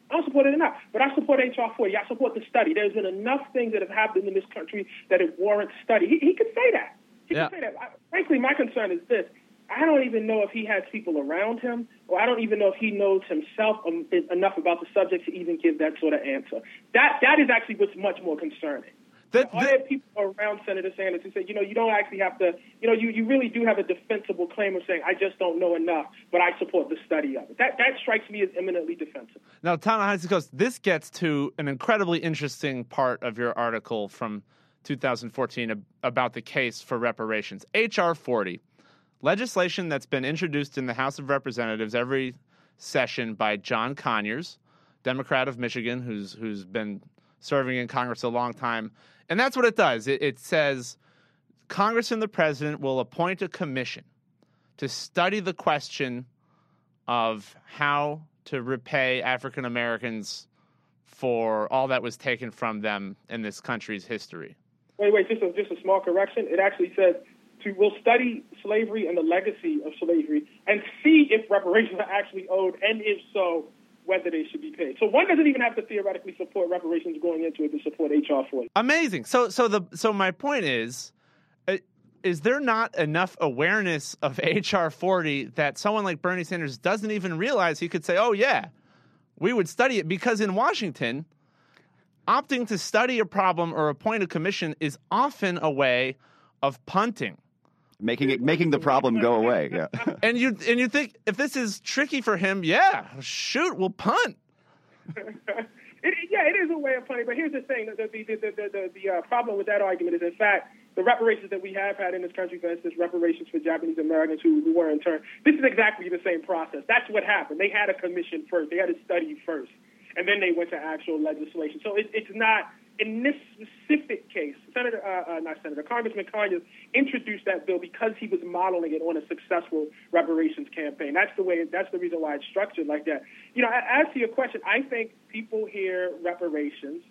I don't support it or not, but I support HR 40. I support the study. There's been enough things that have happened in this country that it warrants study. He, he could say that. He yeah. could say that. I, frankly, my concern is this: I don't even know if he has people around him, or I don't even know if he knows himself um, enough about the subject to even give that sort of answer. That that is actually what's much more concerning. That, Are there people around Senator Sanders who say, you know, you don't actually have to, you know, you, you really do have a defensible claim of saying, I just don't know enough, but I support the study of it. That that strikes me as eminently defensive. Now, Ta-Nehisi Coates, this gets to an incredibly interesting part of your article from 2014 about the case for reparations. H.R. 40, legislation that's been introduced in the House of Representatives every session by John Conyers, Democrat of Michigan, who's who's been serving in Congress a long time. And that's what it does. It, it says Congress and the president will appoint a commission to study the question of how to repay African Americans for all that was taken from them in this country's history. Wait, wait, just a, just a small correction. It actually says to will study slavery and the legacy of slavery and see if reparations are actually owed, and if so, whether they should be paid. So one doesn't even have to theoretically support reparations going into it to support HR 40. Amazing. So so the so my point is uh, is there not enough awareness of HR 40 that someone like Bernie Sanders doesn't even realize he could say, "Oh yeah, we would study it because in Washington, opting to study a problem or appoint a commission is often a way of punting making it making the problem go away. Yeah. and you and you think if this is tricky for him, yeah, shoot, we'll punt. it, yeah, it is a way of punting. But here's the thing: the the the the, the, the uh, problem with that argument is, in fact, the reparations that we have had in this country, for instance, reparations for Japanese Americans who, who were interned. This is exactly the same process. That's what happened. They had a commission first. They had a study first, and then they went to actual legislation. So it, it's not in this specific case, Senator, uh, uh, not Senator, Congressman Conyers introduced that bill because he was modeling it on a successful reparations campaign. That's the way. That's the reason why it's structured like that. You know, as to your question, I think people hear reparations,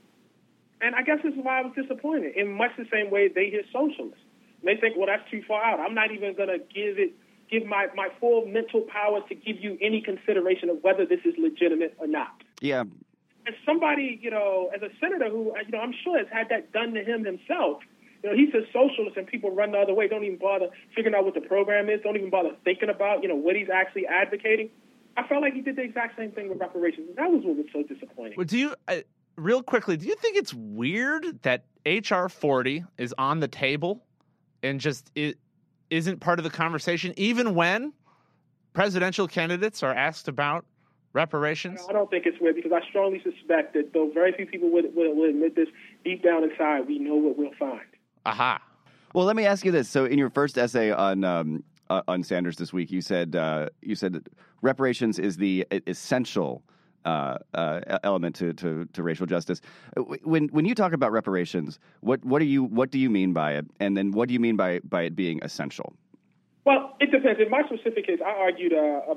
and I guess this is why I was disappointed. In much the same way they hear socialist, they think, well, that's too far out. I'm not even going to give it. Give my, my full mental powers to give you any consideration of whether this is legitimate or not. Yeah, as somebody, you know, as a senator who, you know, I'm sure has had that done to him himself. You know, he's a socialist, and people run the other way. Don't even bother figuring out what the program is. Don't even bother thinking about, you know, what he's actually advocating. I felt like he did the exact same thing with reparations. That was what was so disappointing. Well, do you, uh, real quickly, do you think it's weird that HR 40 is on the table and just it isn't part of the conversation, even when presidential candidates are asked about reparations? I don't think it's weird because I strongly suspect that though very few people would, would, would admit this, deep down inside, we know what we'll find. Aha. Well, let me ask you this. So, in your first essay on um, uh, on Sanders this week, you said uh, you said reparations is the essential uh, uh, element to, to, to, racial justice. Uh, when when you talk about reparations, what what do you what do you mean by it, and then what do you mean by by it being essential? Well, it depends. In my specific case, I argued uh,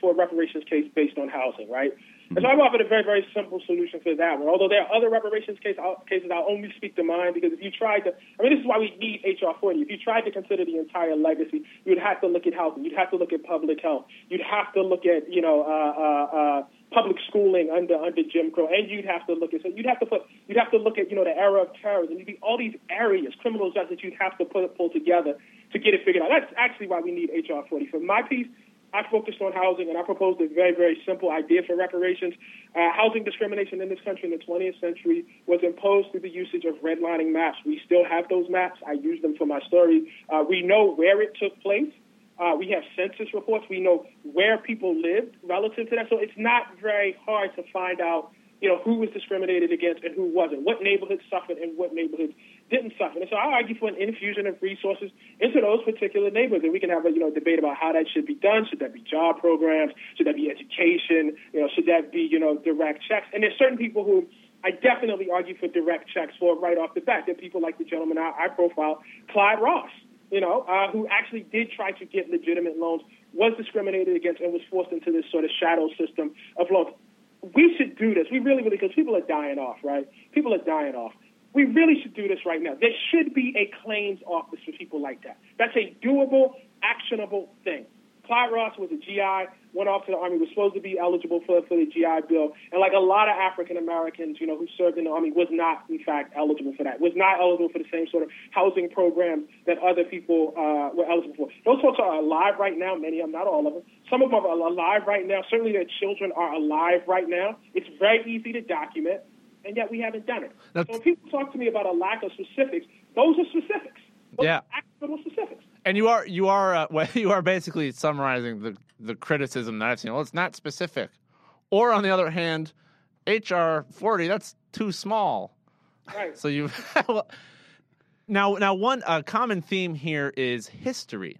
for a reparations case based on housing, right? And so I offered a very, very simple solution for that one. Although there are other reparations case, cases, I'll only speak to mine because if you tried to, I mean, this is why we need HR 40. If you tried to consider the entire legacy, you'd have to look at housing. You'd have to look at public health. You'd have to look at, you know, uh, uh, uh, public schooling under under Jim Crow, and you'd have to look at so you'd have to put you'd have to look at you know the era of terrorism. You'd be all these areas, criminal justice. You'd have to put pull together to get it figured out. That's actually why we need HR 40. For my piece, I focused on housing, and I proposed a very, very simple idea for reparations. Uh, housing discrimination in this country in the 20th century was imposed through the usage of redlining maps. We still have those maps. I use them for my story. Uh, we know where it took place. Uh, we have census reports. We know where people lived relative to that. So it's not very hard to find out, you know, who was discriminated against and who wasn't, what neighborhoods suffered and what neighborhoods didn't suffer. And so I argue for an infusion of resources into those particular neighborhoods. And we can have a you know debate about how that should be done. Should that be job programs? Should that be education? You know, should that be you know direct checks? And there's certain people who I definitely argue for direct checks for right off the bat. There are people like the gentleman I, I profile, Clyde Ross, you know, uh, who actually did try to get legitimate loans, was discriminated against, and was forced into this sort of shadow system of loans. We should do this. We really, really, because people are dying off, right? People are dying off. We really should do this right now. There should be a claims office for people like that. That's a doable, actionable thing. Clyde Ross was a GI, went off to the army, was supposed to be eligible for for the GI Bill, and like a lot of African Americans, you know, who served in the army, was not in fact eligible for that. Was not eligible for the same sort of housing programs that other people uh, were eligible for. Those folks are alive right now. Many of them, not all of them. Some of them are alive right now. Certainly, their children are alive right now. It's very easy to document, and yet we haven't done it. so when people talk to me about a lack of specifics, those are specifics. Those Yeah. are actual specifics. And you are you are uh, well, you are basically summarizing the the criticism that I've seen. Well, it's not specific. Or on the other hand, HR forty that's too small. Right. So you well, now now one uh, common theme here is history,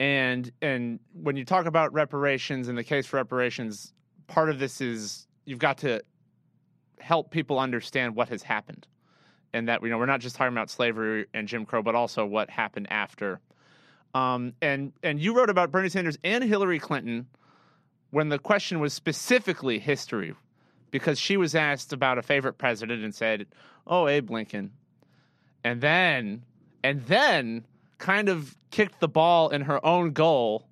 and and when you talk about reparations and the case for reparations, part of this is you've got to help people understand what has happened, and that you know we're not just talking about slavery and Jim Crow, but also what happened after. Um, and and you wrote about Bernie Sanders and Hillary Clinton when the question was specifically history, because she was asked about a favorite president and said, "Oh, Abe Lincoln," and then and then kind of kicked the ball in her own goal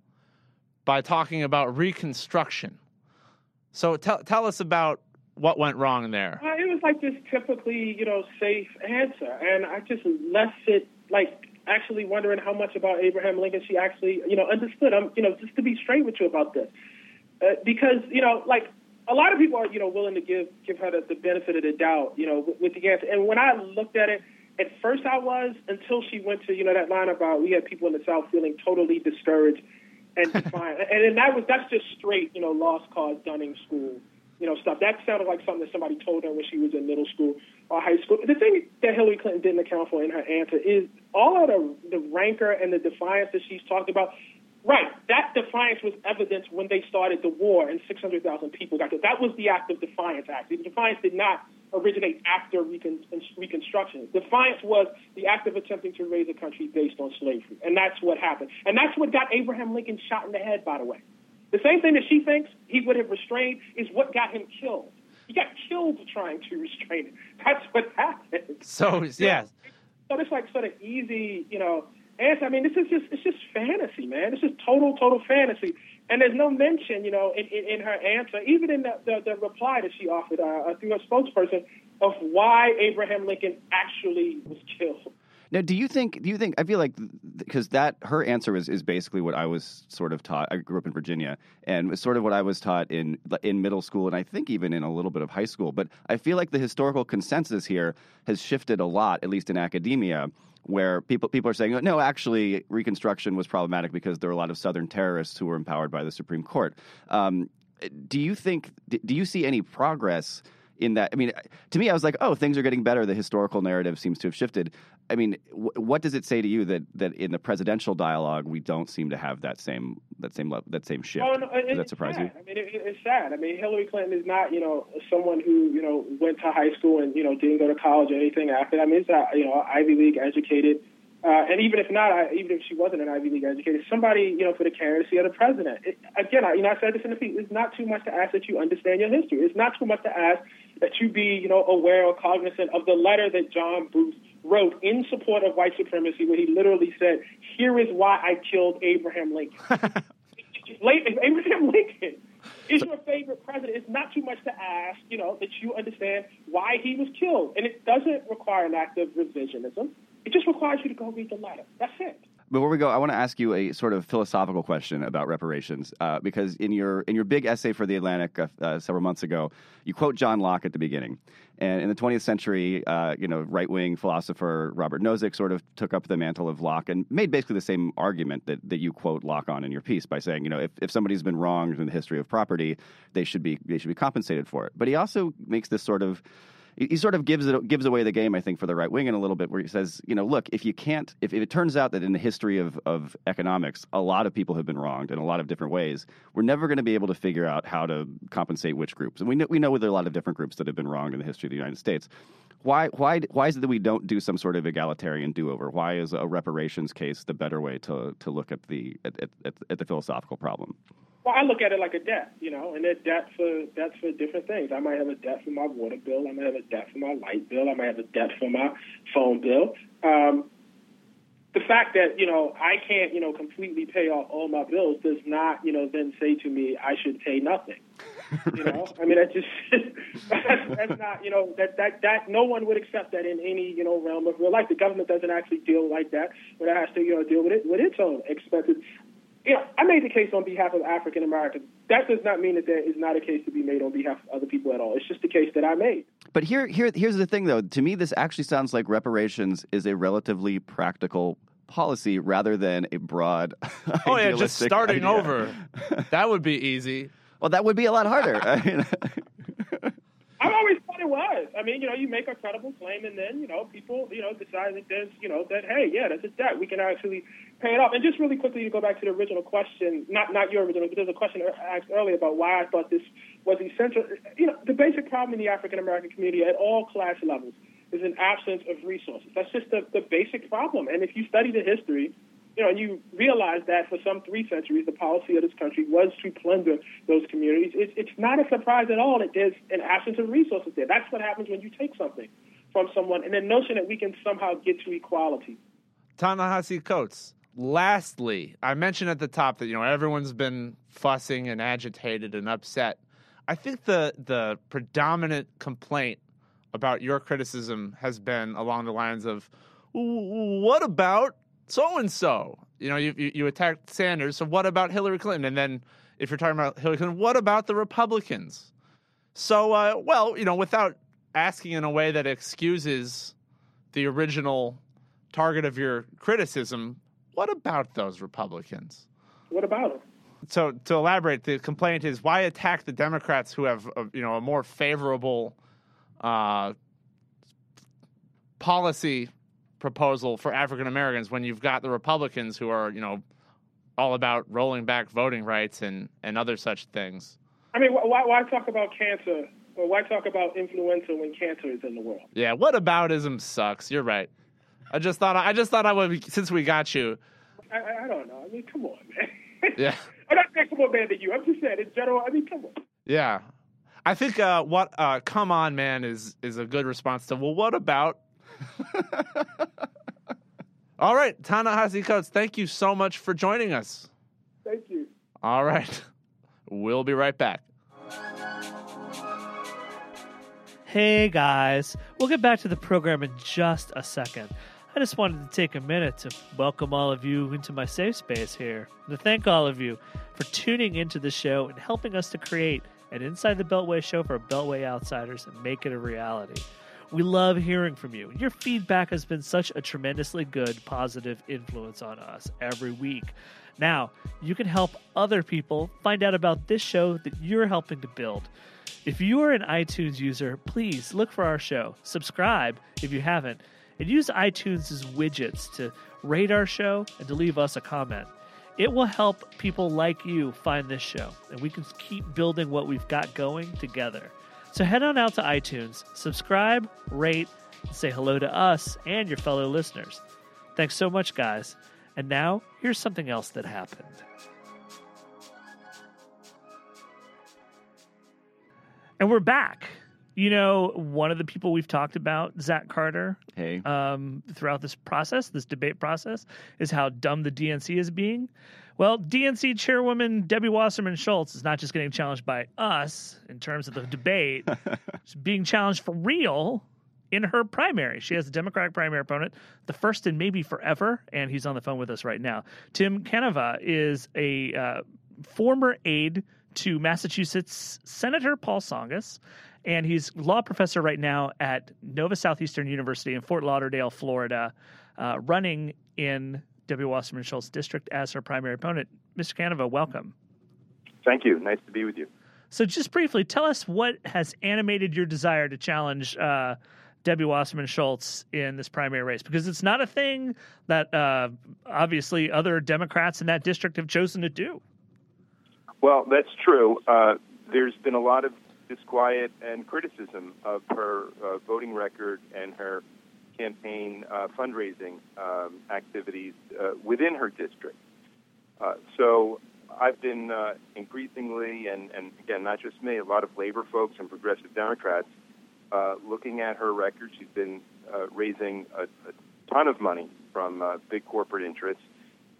by talking about Reconstruction. So tell tell us about what went wrong there. Uh, it was like this typically, you know, safe answer, and I just left it like actually wondering how much about Abraham Lincoln she actually, you know, understood. I'm, you know, just to be straight with you about this, uh, because you know, like a lot of people are, you know, willing to give give her the, the benefit of the doubt, you know, with, with the answer. And when I looked at it, at first I was until she went to, you know, that line about we had people in the South feeling totally discouraged and defiant, and, and that was that's just straight, you know, lost cause Dunning school you know, stuff. That sounded like something that somebody told her when she was in middle school or high school. The thing that Hillary Clinton didn't account for in her answer is all of the, the rancor and the defiance that she's talked about. Right, that defiance was evident when they started the war and 600,000 people got killed. That was the act of defiance act. The defiance did not originate after recon- Reconstruction. Defiance was the act of attempting to raise a country based on slavery, and that's what happened. And that's what got Abraham Lincoln shot in the head, by the way. The same thing that she thinks he would have restrained is what got him killed. He got killed trying to restrain it. That's what happened. So yeah, So it's like sort of easy, you know, answer. I mean, this is just it's just fantasy, man. This is total, total fantasy. And there's no mention, you know, in, in, in her answer, even in the, the, the reply that she offered uh, through her spokesperson, of why Abraham Lincoln actually was killed. Now, do you think? Do you think? I feel like because that her answer is is basically what I was sort of taught. I grew up in Virginia, and was sort of what I was taught in in middle school, and I think even in a little bit of high school. But I feel like the historical consensus here has shifted a lot, at least in academia, where people people are saying, no, actually, Reconstruction was problematic because there were a lot of Southern terrorists who were empowered by the Supreme Court. Um, do you think? Do you see any progress? In that i mean to me i was like oh things are getting better the historical narrative seems to have shifted i mean w- what does it say to you that that in the presidential dialogue we don't seem to have that same that same that same shift Oh, no, it, does that surprise sad. you I mean, it, it's sad. I mean, Hillary Clinton is not, you know, someone who, you know, went to high school and, you know, didn't go to college or anything after. I mean, it's not, you know, Ivy League educated. Uh, and even if not, I, even if she wasn't an Ivy League educated, somebody, you know, for the candidacy of the president. It, again, I, you know, I said this in the piece. It's not too much to ask that you understand your history. It's not too much to ask that you be, you know, aware or cognizant of the letter that John Booth wrote in support of white supremacy, where he literally said, "Here is why I killed Abraham Lincoln." Abraham Lincoln is your favorite president. It's not too much to ask, you know, that you understand why he was killed, and it doesn't require an act of revisionism. It just requires you to go read the letter. That's it. Before we go, I want to ask you a sort of philosophical question about reparations, uh, because in your in your big essay for the Atlantic uh, uh, several months ago, you quote John Locke at the beginning, and in the 20th century, uh, you know, right wing philosopher Robert Nozick sort of took up the mantle of Locke and made basically the same argument that, that you quote Locke on in your piece by saying, you know, if, if somebody's been wronged in the history of property, they should be they should be compensated for it. But he also makes this sort of he sort of gives it gives away the game, I think, for the right wing in a little bit, where he says, you know, look, if you can't, if, if it turns out that in the history of, of economics, a lot of people have been wronged in a lot of different ways, we're never going to be able to figure out how to compensate which groups. And we know we know there are a lot of different groups that have been wronged in the history of the United States. Why why why is it that we don't do some sort of egalitarian do over? Why is a reparations case the better way to to look at the at, at, at the philosophical problem? Well, I look at it like a debt, you know, and there's debt for debts for different things. I might have a debt for my water bill. I might have a debt for my light bill. I might have a debt for my phone bill. Um, the fact that you know I can't you know completely pay off all my bills does not you know then say to me I should pay nothing. You know, I mean, that just that's, that's not you know that that that no one would accept that in any you know realm of real life. The government doesn't actually deal like that, but it has to you know deal with it with its own expenses. You know, I made the case on behalf of African Americans. That does not mean that there is not a case to be made on behalf of other people at all. It's just the case that I made. But here, here, here's the thing, though. To me, this actually sounds like reparations is a relatively practical policy rather than a broad. Oh yeah, just starting idea. over. That would be easy. Well, that would be a lot harder. I mean, I've always thought it was. I mean, you know, you make a credible claim, and then you know, people, you know, decide that there's, you know, that hey, yeah, that's a debt. We can actually pay it off. And just really quickly to go back to the original question, not not your original, but there's a question asked earlier about why I thought this was essential. You know, the basic problem in the African American community at all class levels is an absence of resources. That's just the, the basic problem. And if you study the history, you know, and you realize that for some three centuries, the policy of this country was to plunder those communities. It's, it's not a surprise at all that there's an absence of resources there. That's what happens when you take something from someone. And the notion that we can somehow get to equality. Ta-Nehisi Coates. Lastly, I mentioned at the top that you know everyone's been fussing and agitated and upset. I think the the predominant complaint about your criticism has been along the lines of, "What about so and so?" You know, you, you you attacked Sanders, so what about Hillary Clinton? And then if you're talking about Hillary Clinton, what about the Republicans? So, uh, well, you know, without asking in a way that excuses the original target of your criticism, what about those Republicans? What about them? So, to elaborate, the complaint is why attack the Democrats who have, a, you know, a more favorable uh, policy proposal for African Americans when you've got the Republicans who are, you know, all about rolling back voting rights and, and other such things. I mean, why, why talk about cancer or why talk about influenza when cancer is in the world? Yeah, what aboutism sucks. You're right. I just thought I just thought I would since we got you. I, I, I don't know. I mean, come on, man. Yeah. I'm not saying come on, man, to you. I'm just saying in general. I mean, come on. Yeah. I think uh, what uh, "Come on, man" is is a good response to. Well, what about? All right, Ta-Nehisi Coates, thank you so much for joining us. Thank you. All right, we'll be right back. Hey guys, we'll get back to the program in just a second. I just wanted to take a minute to welcome all of you into my safe space here, and to thank all of you for tuning into the show and helping us to create an Inside the Beltway show for Beltway outsiders and make it a reality. We love hearing from you. Your feedback has been such a tremendously good, positive influence on us every week. Now, you can help other people find out about this show that you're helping to build. If you are an iTunes user, please look for our show, subscribe if you haven't, and use iTunes' widgets to rate our show and to leave us a comment. It will help people like you find this show, and we can keep building what we've got going together. So head on out to iTunes, subscribe, rate, and say hello to us and your fellow listeners. Thanks so much, guys. And now, here's something else that happened. And we're back. You know, one of the people we've talked about, Zach Carter, hey, um, throughout this process, this debate process, is how dumb the DNC is being. Well, DNC chairwoman Debbie Wasserman Schultz is not just getting challenged by us in terms of the debate, she's being challenged for real in her primary. She has a Democratic primary opponent, the first and maybe forever, and he's on the phone with us right now. Tim Canova is a uh, former aide to Massachusetts Senator Paul Tsongas, and he's law professor right now at Nova Southeastern University in Fort Lauderdale, Florida, uh, running in W. Wasserman Schultz district as her primary opponent. Mr. Canova, welcome. Thank you. Nice to be with you. So, just briefly, tell us what has animated your desire to challenge uh, Debbie Wasserman Schultz in this primary race, because it's not a thing that uh, obviously other Democrats in that district have chosen to do. Well, that's true. Uh, there's been a lot of disquiet and criticism of her uh, voting record and her campaign uh, fundraising um, activities uh, within her district. Uh, so I've been uh, increasingly, and, and again, not just me, a lot of labor folks and progressive Democrats looking at her record. She's been raising a, a ton of money from big corporate interests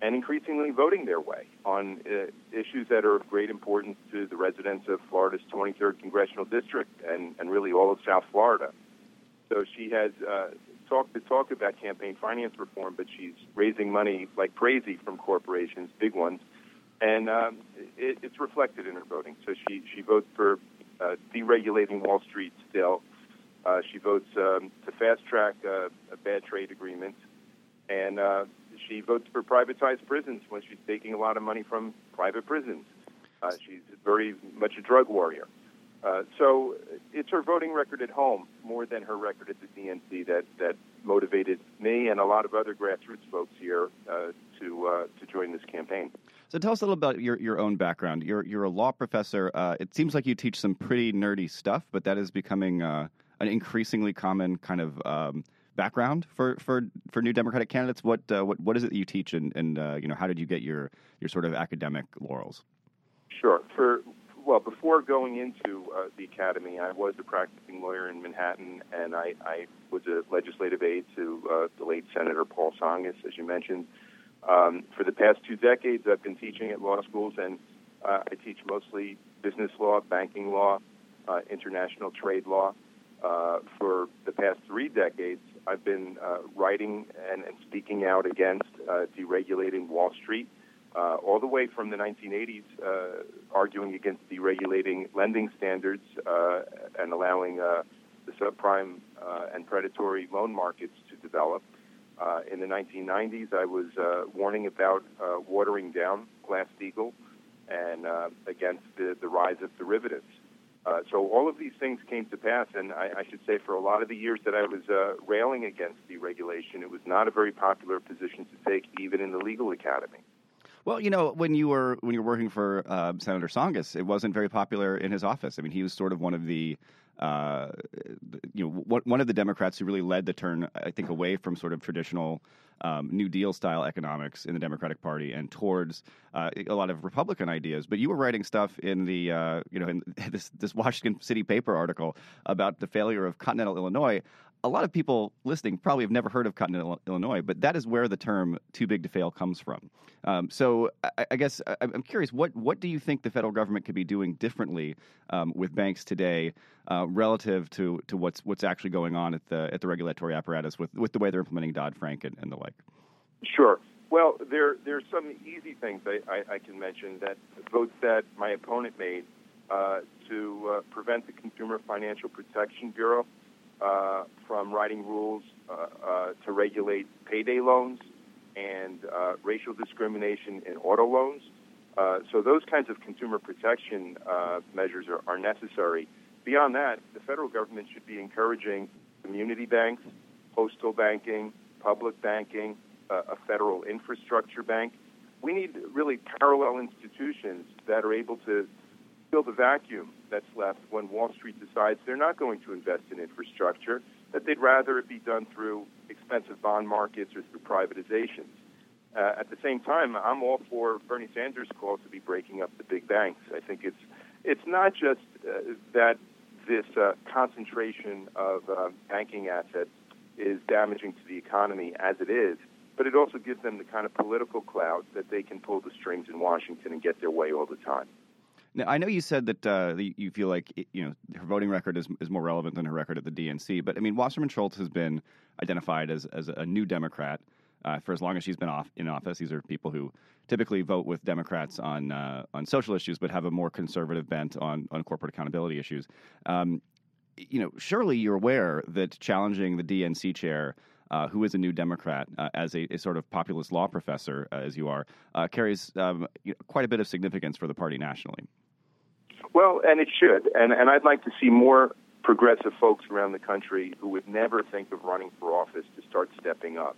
and increasingly voting their way on uh, issues that are of great importance to the residents of Florida's 23rd congressional district and, and really all of South Florida. So she has uh, talked to talk about campaign finance reform, but she's raising money like crazy from corporations, big ones, and um, it, it's reflected in her voting. So she she votes for uh, deregulating Wall Street still. Uh, she votes um, to fast track uh, a bad trade agreement, and uh, she votes for privatized prisons when she's taking a lot of money from private prisons. Uh, she's very much a drug warrior. Uh, so it's her voting record at home more than her record at the DNC that, that motivated me and a lot of other grassroots folks here uh, to uh, to join this campaign. So tell us a little about your, your own background. You're you're a law professor. Uh, it seems like you teach some pretty nerdy stuff, but that is becoming uh, an increasingly common kind of um, background for, for, for new Democratic candidates. What uh, what what is it that you teach, and, and you know how did you get your your sort of academic laurels? Sure. For well, before going into uh, the academy, I was a practicing lawyer in Manhattan, and I, I was a legislative aide to uh, the late Senator Paul Tsongas, as you mentioned. Um, for the past two decades, I've been teaching at law schools, and uh, I teach mostly business law, banking law, uh, international trade law. Uh, for the past three decades, I've been uh, writing and, and speaking out against deregulating Wall Street uh, all the way from the 1980s, uh, arguing against deregulating lending standards uh, and allowing uh, the subprime uh, and predatory loan markets to develop. Uh, in the 1990s, I was warning about watering down Glass-Steagall and against the, the rise of derivatives. Uh, so all of these things came to pass, and I, I should say for a lot of the years that I was uh, railing against deregulation, it was not a very popular position to take, even in the legal academy. Well, you know, when you were when you were working for uh, Senator Tsongas, it wasn't very popular in his office. I mean, he was sort of one of the uh, you know one of the Democrats who really led the turn, I think, away from sort of traditional um, New Deal style economics in the Democratic Party and towards uh, a lot of Republican ideas. But you were writing stuff in the uh, you know in this this Washington City paper article about the failure of Continental Illinois a lot of people listening probably have never heard of Continental Illinois, but that is where the term "too big to fail" comes from. Um, so, I, I guess I, am curious what what do you think the federal government could be doing differently um, with banks today, uh, relative to, to what's what's actually going on at the at the regulatory apparatus with with the way they're implementing Dodd Frank and, and, the like? Sure. Well, there there's some easy things I, I, I can mention that votes that my opponent made uh, to uh, prevent the Consumer Financial Protection Bureau uh, from writing rules uh, uh, to regulate payday loans and uh, racial discrimination in auto loans. Uh, so those kinds of consumer protection measures are, are necessary. Beyond that, the federal government should be encouraging community banks, postal banking, public banking, a federal infrastructure bank. We need really parallel institutions that are able to fill the vacuum that's left when Wall Street decides they're not going to invest in infrastructure, that they'd rather it be done through expensive bond markets or through privatizations. Uh, at the same time, I'm all for Bernie Sanders' call to be breaking up the big banks. I think it's it's not just uh, that this uh, concentration of uh, banking assets is damaging to the economy as it is, but it also gives them the kind of political clout that they can pull the strings in Washington and get their way all the time. Now, I know you said that uh, you feel like you know her voting record is, is more relevant than her record at the DNC, but I mean Wasserman Schultz has been identified as as a new Democrat uh, for as long as she's been off in office. These are people who typically vote with Democrats on uh, on social issues, but have a more conservative bent on on corporate accountability issues. Um, you know, surely you're aware that challenging the DNC chair. Uh, who is a new Democrat uh, as a, a, sort of populist law professor, uh, as you are, uh, carries um, quite a bit of significance for the party nationally. Well, and it should. And, and I'd like to see more progressive folks around the country who would never think of running for office to start stepping up.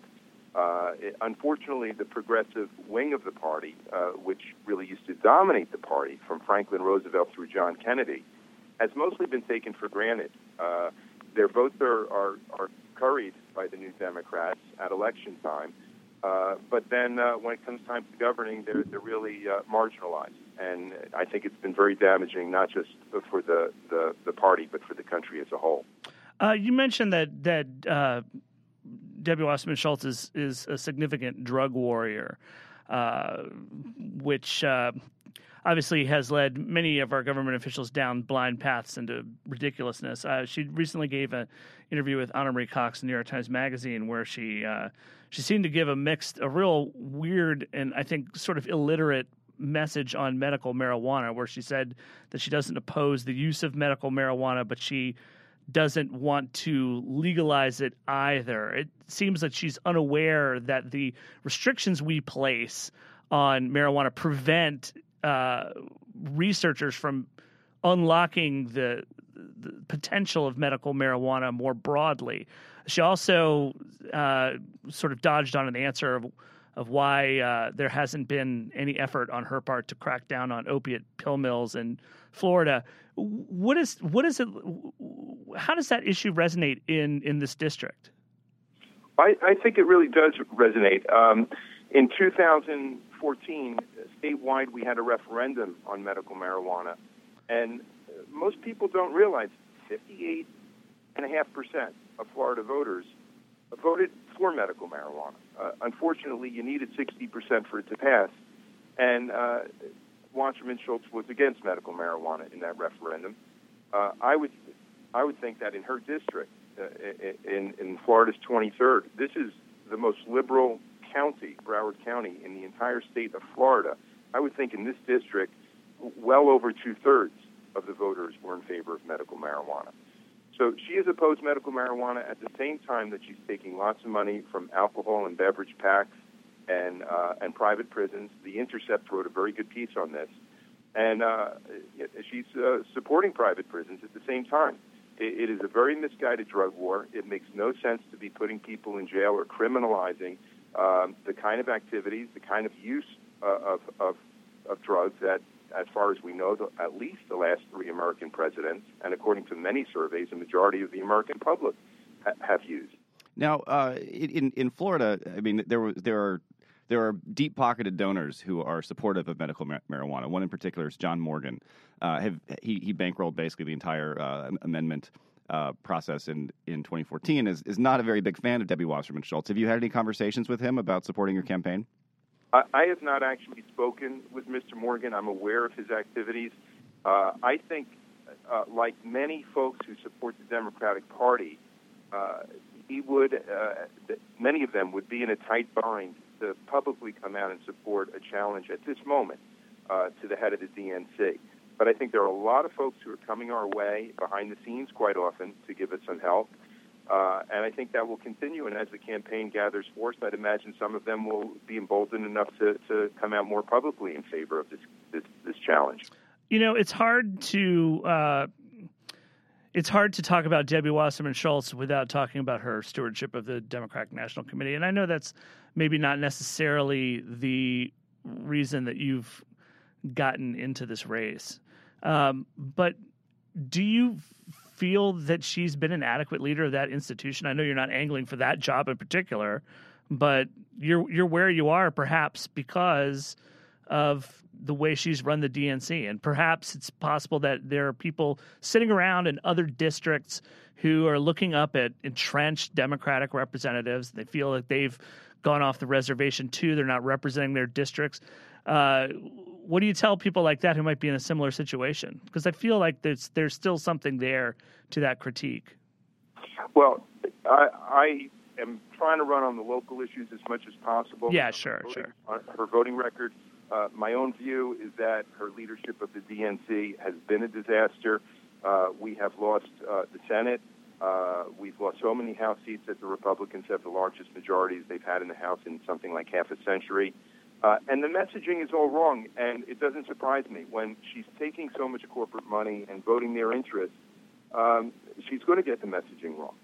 Uh, it, unfortunately, the progressive wing of the party, uh, which really used to dominate the party from Franklin Roosevelt through John Kennedy, has mostly been taken for granted. Uh, their votes are, are, are curried by the New Democrats at election time. Uh, but then uh, when it comes time to governing, they're, they're really uh, marginalized. And I think it's been very damaging, not just for the, the, the party, but for the country as a whole. Uh, you mentioned that, that uh, Debbie Wasserman Schultz is is a significant drug warrior, uh, which obviously has led many of our government officials down blind paths into ridiculousness. She recently gave an interview with Ana Marie Cox in New York Times Magazine where she she seemed to give a mixed, a real weird, and I think sort of illiterate message on medical marijuana, where she said that she doesn't oppose the use of medical marijuana, but she doesn't want to legalize it either. It seems that she's unaware that the restrictions we place on marijuana prevent uh, researchers from unlocking the, the, potential of medical marijuana more broadly. She also uh, sort of dodged on an answer of, of why uh, there hasn't been any effort on her part to crack down on opiate pill mills in Florida. What is what is it? How does that issue resonate in in this district? I, I think it really does resonate. Um, in 2014, statewide, we had a referendum on medical marijuana, and most people don't realize 58.5% of Florida voters voted for medical marijuana. Uh, unfortunately, you needed 60% for it to pass, and uh, Wasserman Schultz was against medical marijuana in that referendum. Uh, I would, I would think that in her district, uh, in in Florida's 23rd, this is the most liberal county, Broward County, in the entire state of Florida. I would think in this district, well over two thirds of the voters were in favor of medical marijuana. So she has opposed medical marijuana at the same time that she's taking lots of money from alcohol and beverage PACs and uh, and private prisons. The Intercept wrote a very good piece on this, and uh, she's uh, supporting private prisons at the same time. It, it is a very misguided drug war. It makes no sense to be putting people in jail or criminalizing um, the kind of activities, the kind of use uh, of, of of drugs that as far as we know, the, at least the last three American presidents, and according to many surveys, a majority of the American public ha- have used. Now, uh, in in Florida, I mean, there were there are there are deep pocketed donors who are supportive of medical mar- marijuana. One in particular is John Morgan. Uh, have, he, he bankrolled basically the entire uh, amendment uh, process in, in 2014. Is is not a very big fan of Debbie Wasserman Schultz. Have you had any conversations with him about supporting your campaign? I, have not actually spoken with Mr. Morgan. I'm aware of his activities. Uh, I think, uh, like many folks who support the Democratic Party, uh, he would, uh, many of them would be in a tight bind to publicly come out and support a challenge at this moment uh, to the head of the DNC. But I think there are a lot of folks who are coming our way behind the scenes quite often to give us some help. Uh, and I think that will continue. And as the campaign gathers force, I'd imagine some of them will be emboldened enough to, to come out more publicly in favor of this, this, this challenge. You know, it's hard to uh, it's hard to talk about Debbie Wasserman Schultz without talking about her stewardship of the Democratic National Committee. And I know that's maybe not necessarily the reason that you've gotten into this race, um, but do you feel that she's been an adequate leader of that institution? I know you're not angling for that job in particular, but you're you're where you are perhaps because of the way she's run the DNC, and perhaps it's possible that there are people sitting around in other districts who are looking up at entrenched Democratic representatives. They feel like they've gone off the reservation too; they're not representing their districts. Uh, what do you tell people like that who might be in a similar situation? Because I feel like there's there's still something there to that critique. Well, I, I am trying to run on the local issues as much as possible. Yeah, sure, voting, sure. Her voting record, uh, my own view is that her leadership of the DNC has been a disaster. Uh, we have lost uh, the Senate. Uh, we've lost so many House seats that the Republicans have the largest majorities they've had in the House in something like half a century. Uh, and the messaging is all wrong, and it doesn't surprise me. When she's taking so much corporate money and voting their interests, um, she's going to get the messaging wrong.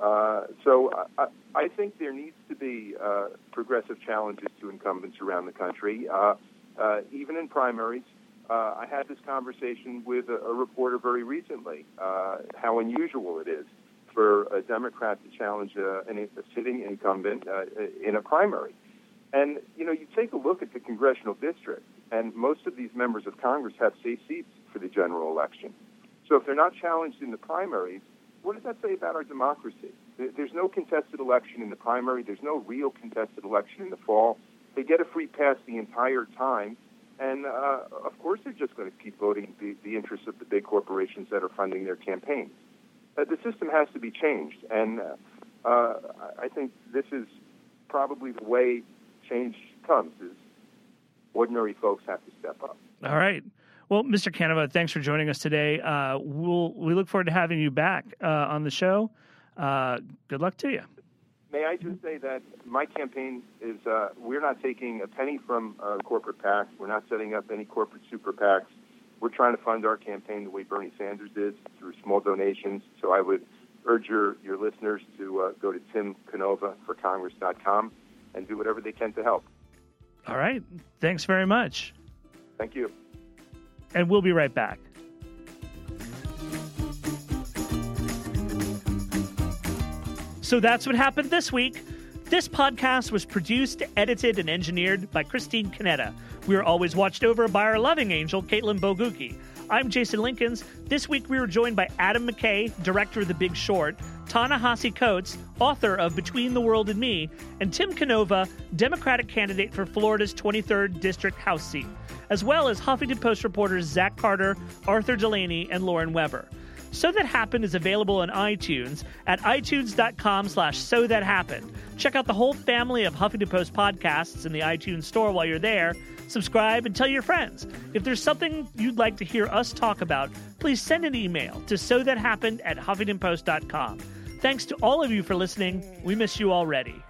Uh, so I, I, think there needs to be uh, progressive challenges to incumbents around the country, uh, uh even in primaries. Uh, I had this conversation with a, a reporter very recently, how unusual it is for a Democrat to challenge an, a sitting incumbent in a primary. And, you know, you take a look at the congressional district, and most of these members of Congress have safe seats for the general election. So if they're not challenged in the primaries, what does that say about our democracy? There's no contested election in the primary. There's no real contested election in the fall. They get a free pass the entire time. And uh, of course, they're just going to keep voting the, the interests of the big corporations that are funding their campaigns. Uh, the system has to be changed. And uh, uh, I think this is probably the way change comes is ordinary folks have to step up. All right. Well, Mr. Canova, thanks for joining us today. Uh, we'll we look forward to having you back uh, on the show. Uh, good luck to you. May I just say that my campaign is uh, we're not taking a penny from uh, corporate PACs. We're not setting up any corporate super PACs. We're trying to fund our campaign the way Bernie Sanders did through small donations. So I would urge your, your listeners to uh, go to timcanova4congress.com and do whatever they can to help. All right. Thanks very much. Thank you. And we'll be right back. So that's what happened this week. This podcast was produced, edited, and engineered by Christine Conetta. We are always watched over by our loving angel, Caitlin Boguki. I'm Jason Linkins. This week we were joined by Adam McKay, director of The Big Short, Ta-Nehisi Coates, author of Between the World and Me, and Tim Canova, Democratic candidate for Florida's 23rd District House seat, as well as Huffington Post reporters Zach Carter, Arthur Delaney, and Lauren Weber. So That Happened is available on iTunes at itunes.com slash so that happened. Check out the whole family of Huffington Post podcasts in the iTunes store while you're there. Subscribe and tell your friends. If there's something you'd like to hear us talk about, please send an email to so that happened at huffingtonpost.com. Thanks to all of you for listening. We miss you already.